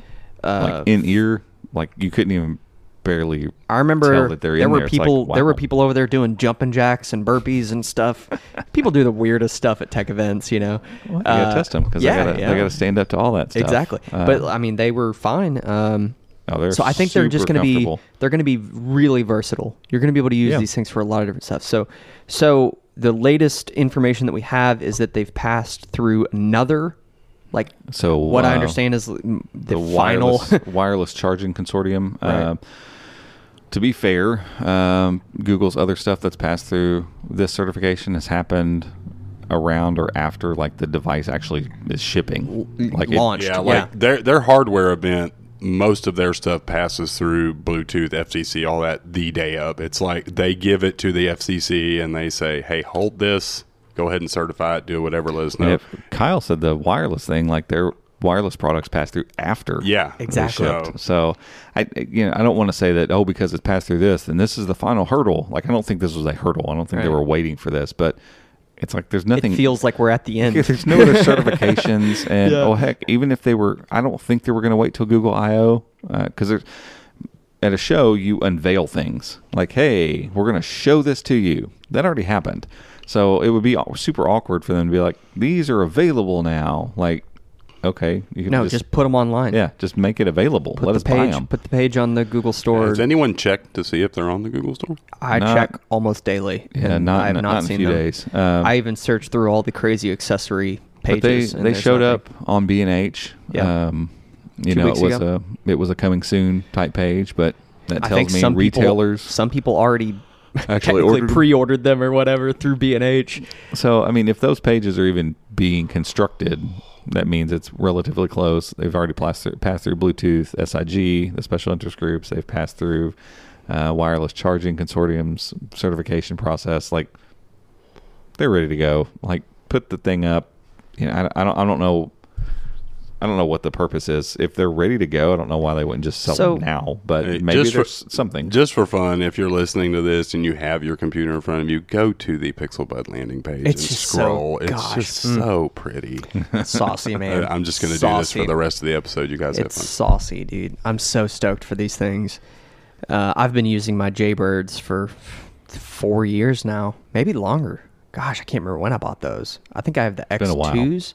uh, like in ear, like you couldn't even barely. I remember that they're there were there. It's like, people there were people over there doing jumping jacks and burpees and stuff. people do the weirdest stuff at tech events, you know. Well, you gotta Uh, test them because yeah, they gotta yeah. they gotta stand up to all that stuff. Exactly. Uh, but I mean, they were fine. Um, Oh, they're so I think they're just going to be they're going to be really versatile. You're going to be able to use Yeah. these things for a lot of different stuff. So so the latest information that we have is that they've passed through another like So, what I uh, understand is the, the final wireless wireless charging consortium. Right. Uh, to be fair, um, Google's other stuff that's passed through this certification has happened around or after like the device actually is shipping. Like it- launched. Yeah, like their their hardware event, most of their stuff passes through Bluetooth, FCC, all that the day of. It's like they give it to the FCC and they say, "Hey, hold this. Go ahead and certify it. Do whatever. Let us know." Kyle said the wireless thing, like their wireless products pass through after. Yeah, Exactly. shipped. So, I you know I don't want to say that oh because it's passed through this then this is the final hurdle. Like I don't think this was a hurdle. I don't think they were waiting for this, but it's like there's nothing. it feels like we're at the end. There's no other certifications, and Yeah. oh heck, even if they were, I don't think they were going to wait till Google I/O because uh, there's at a show you unveil things like, hey, we're going to show this to you. That already happened, so it would be super awkward for them to be like, these are available now. Like, okay, you can no, just, put them online. yeah, just make it available. Put Let the us buy page. them. Put the page on the Google store. Has anyone checked to see if they're on the Google Store? I Not- check almost daily. Yeah, and not I have in- not, not in a seen few them. days. Um, I even searched through all the crazy accessory But they pages. they showed nothing. up on B and H. Yeah. Um, you Two know, it was ago. a it was a coming soon type page, but that tells me some retailers. People, some people already Actually ordered- pre-ordered them or whatever through B and H. so I mean, if those pages are even being constructed, that means it's relatively close. They've already passed through, passed through Bluetooth, SIG, the special interest groups. They've passed through uh, wireless charging consortiums certification process. Like they're ready to go. Like put the thing up. You know, I, I don't I don't know. I don't know what the purpose is. If they're ready to go, I don't know why they wouldn't just sell So- them now. But maybe just for- something. Just for fun, if you're listening to this and you have your computer in front of you, go to the Pixel Bud landing page It's and just so- scroll. it's gosh, just mm. so pretty. Saucy man. I'm just going to do this for the rest of the episode. You guys have It's fun. saucy, dude. I'm so stoked for these things. Uh, I've been using my Jaybirds for four years now, maybe longer. Gosh, I can't remember when I bought those. I think I have the been a while. X2s.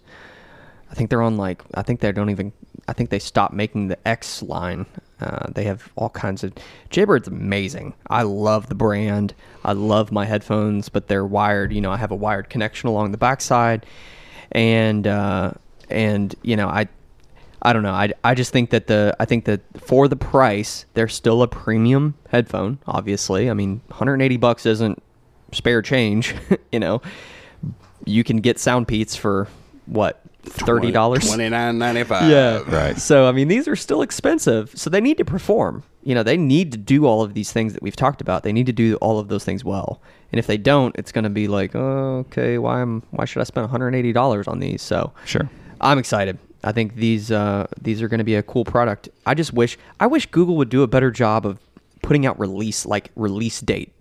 I think they're on like I think they don't even I think they stopped making the X line. Uh, they have all kinds of Jaybird's amazing. I love the brand. I love my headphones, but they're wired. You know, I have a wired connection along the backside, and uh, and you know I I don't know. I, I just think that the I think that for the price, they're still a premium headphone. Obviously, I mean, 180 bucks isn't spare change. you know, you can get sound Soundpeats for what thirty dollars. Twenty nine ninety five. Yeah. Right. So I mean, these are still expensive. So they need to perform. You know, they need to do all of these things that we've talked about. They need to do all of those things well. And if they don't, it's going to be like, oh, okay, why am why should I spend 180 dollars on these? So Sure. I'm excited. I think these uh, these are going to be a cool product. I just wish I wish Google would do a better job of putting out release like release date.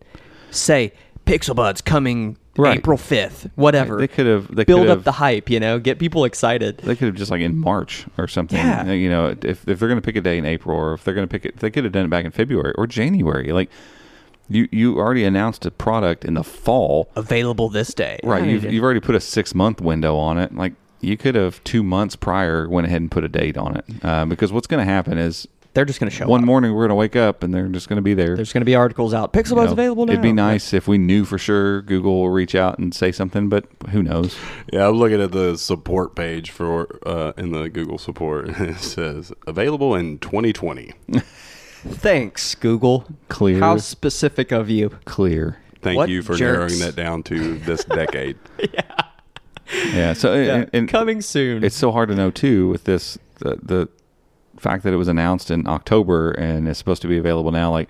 Say Pixel Buds coming Right. April 5th, whatever. They could have- they build up the hype, you know, get people excited. They could have just like in March or something. Yeah. You know, if, if they're going to pick a day in April or if they're going to pick it, they could have done it back in February or January. Like you, you already announced a product in the fall. Available this day. Right. You've, you've already put a six month window on it. Like you could have two months prior went ahead and put a date on it. Uh, because what's going to happen is they're just going to show one up. morning we're going to wake up and they're just going to be there. There's going to be articles out. Pixel You know, available now. It'd be nice if we knew for sure Google will reach out and say something, but who knows? Yeah, I'm looking at the support page for uh, in the Google support. It says available in 2020. Thanks, Google. Clear. How specific of you. Clear. Thank What you for jerks. narrowing that down to this decade. Yeah. Yeah. So and, and Coming soon. it's so hard to know too with this the, the fact that it was announced in October and it's supposed to be available now. Like,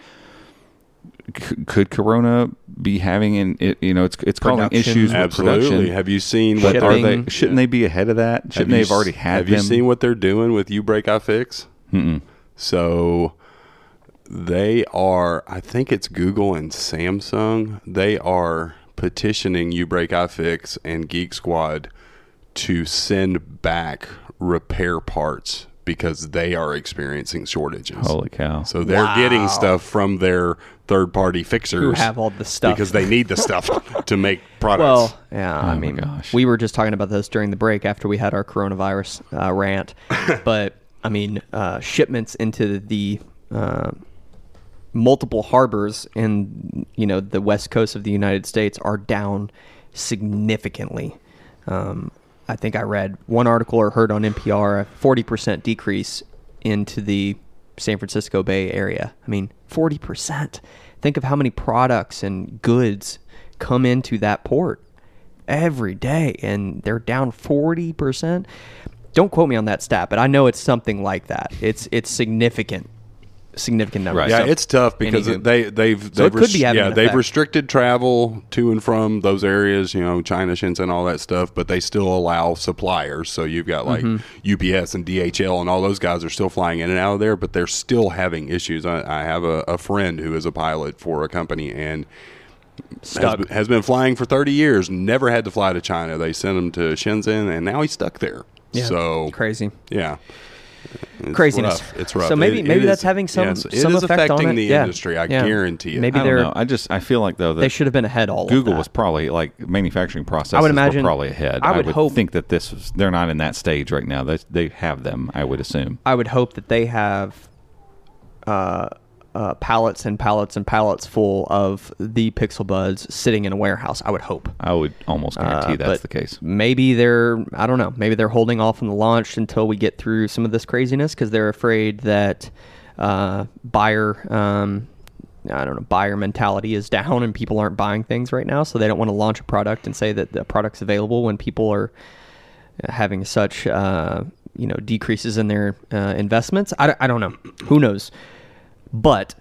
c- could Corona be having an it? You know, it's it's causing issues with Absolutely. production. Have you seen what are they? Shouldn't they be ahead of that? Shouldn't have they you have already had Have them? you seen what they're doing with uBreakiFix? Mm-mm. So they are, I think it's Google and Samsung. They are petitioning uBreakiFix and Geek Squad to send back repair parts because they are experiencing shortages. Holy cow! So they're getting stuff from their third party fixers Who have all the stuff. because they need the stuff to make products. Well, yeah, I Oh my mean, gosh. we were just talking about this during the break after we had our coronavirus uh, rant. but I mean, uh, shipments into the uh, multiple harbors in you know the west coast of the United States are down significantly. Um, I think I read one article or heard on NPR a forty percent decrease into the San Francisco Bay Area. I mean, forty percent. Think of how many products and goods come into that port every day, and they're down forty percent. Don't quote me on that stat, but I know it's something like that. It's it's significant, significant numbers. Right. Yeah, So- it's tough because Anywho. they they've So they've it could be having yeah they've restricted travel to and from those areas, you know, China, Shenzhen, all that stuff, but they still allow suppliers. So you've got like Mm-hmm. UPS and DHL and all those guys are still flying in and out of there, but they're still having issues. I, I have a, a friend who is a pilot for a company and has, Stuck. been- has been flying for 30 years, never had to fly to China. They sent him to Shenzhen and now he's stuck there. Yeah, So crazy. yeah. It's Craziness. rough. It's rough. So maybe It- maybe it that's is- having some yes, some is effect affecting on it. the Yeah. industry. I Yeah. guarantee it. Maybe I they're don't know. I just I feel like though that they should have been ahead all Google of that. was probably like manufacturing processes I would imagine- were probably ahead. I would hope- think that this was they're not in that stage right now. They they have them. I would assume. I would hope that they have uh, uh, pallets and pallets and pallets full of the Pixel Buds sitting in a warehouse. I would hope. I would almost guarantee Uh, that's the case. Maybe they're I don't know. Maybe they're holding off on the launch until we get through some of this craziness because they're afraid that uh, buyer um, I don't know buyer mentality is down and people aren't buying things right now, so they don't want to launch a product and say that the product's available when people are having such uh, you know decreases in their uh, investments. I, I don't know. Who knows? But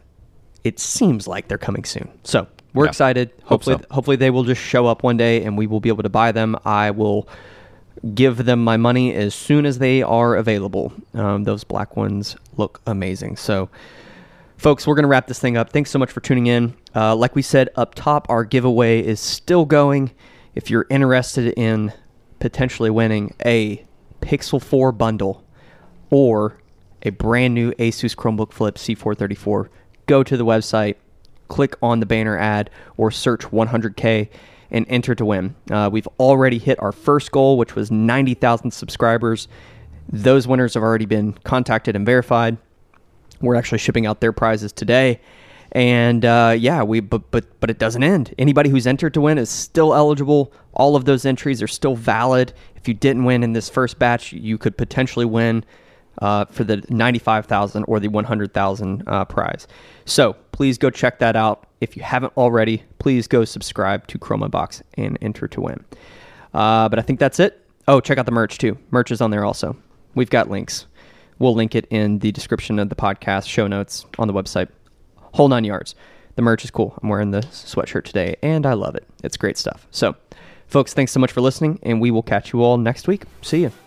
it seems like they're coming soon. So we're Yeah. excited. Hope Hopefully, so. hopefully they will just show up one day and we will be able to buy them. I will give them my money as soon as they are available. Um, those black ones look amazing. So. Folks, we're going to wrap this thing up. Thanks so much for tuning in. Uh, like we said up top, our giveaway is still going. If you're interested in potentially winning a Pixel 4 bundle or a brand new Asus Chromebook Flip C434, go to the website, click on the banner ad, or search 100K and enter to win. Uh, we've already hit our first goal, which was 90,000 subscribers. Those winners have already been contacted and verified. We're actually shipping out their prizes today. And uh, yeah, we but but but it doesn't end. Anybody who's entered to win is still eligible. All of those entries are still valid. If you didn't win in this first batch, you could potentially win uh, for the ninety-five thousand or the one hundred thousand uh, prize. So please go check that out. If you haven't already, please go subscribe to Chrome Unboxed and enter to win. Uh, but I think that's it. Oh, check out the merch too. Merch is on there also. We've got links. We'll link it in the description of the podcast, show notes on the website. Whole nine yards. The merch is cool. I'm wearing the sweatshirt today, and I love it. It's great stuff. So, folks, thanks so much for listening, and we will catch you all next week. See you.